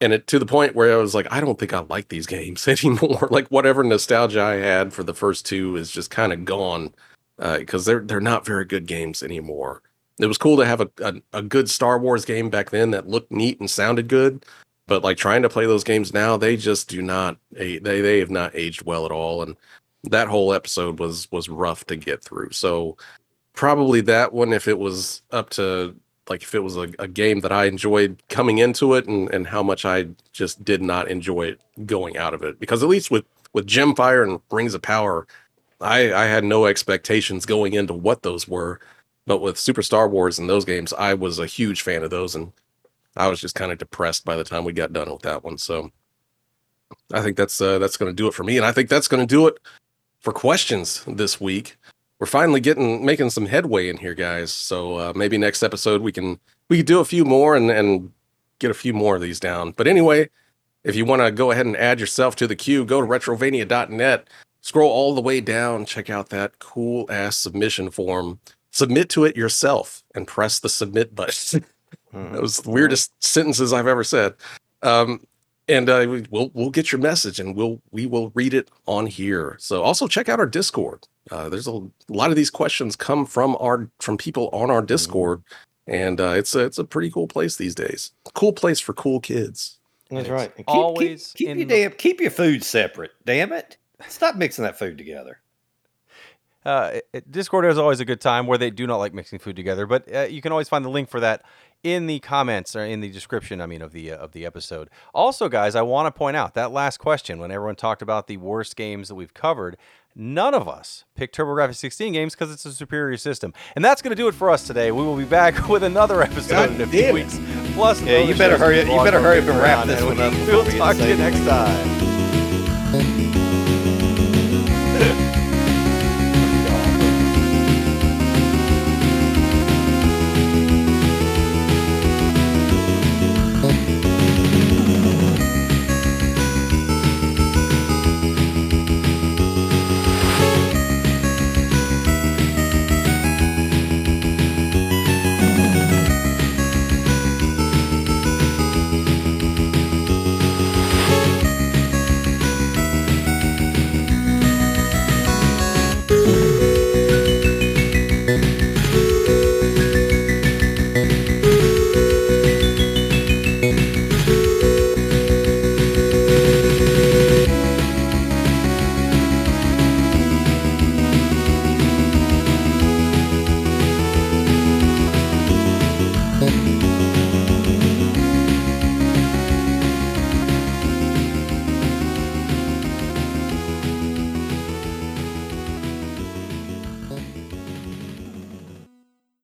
And it to the point where I was like, I don't think I like these games anymore. like whatever nostalgia I had for the first two is just kind of gone uh, because they're they're not very good games anymore. It was cool to have a, a a good Star Wars game back then that looked neat and sounded good, but like trying to play those games now, they just do not they they have not aged well at all. And that whole episode was was rough to get through. So probably that one, if it was up to like if it was a, a game that I enjoyed coming into it and and how much I just did not enjoy it going out of it. Because at least with with Gemfire and Rings of Power, I I had no expectations going into what those were. But with Super Star Wars and those games, I was a huge fan of those and I was just kind of depressed by the time we got done with that one. So I think that's uh, that's going to do it for me, and I think that's going to do it for questions this week. We're finally getting making some headway in here, guys. So uh, maybe next episode we can we can do a few more and and get a few more of these down. But anyway, if you want to go ahead and add yourself to the queue, go to retrovania.net, scroll all the way down, check out that cool ass submission form, submit to it yourself, and press the submit button. Mhm. That was the weirdest sentences I've ever said. Um, and uh, we- we'll we'll get your message and we'll we will read it on here. So also check out our Discord. Uh, there's a lot of these questions come from our from people on our Discord, and uh, it's a it's a pretty cool place these days. Cool place for cool kids. That's it's right. Keep, always keep, keep in your the- damn keep your food separate. Damn it! Stop mixing that food together. Uh, it- Discord is always a good time where they do not like mixing food together, but uh, you can always find the link for that in the comments or in the description. I mean, of the uh, of the episode. Also, guys, I want to point out that last question when everyone talked about the worst games that we've covered. None of us picked TurboGrafx 16 games because it's a superior system, and that's going to do it for us today. We will be back with another episode God in a few weeks. Plus, Yeah, you better hurry- and you better hurry up and wrap this one up We'll talk to you next time.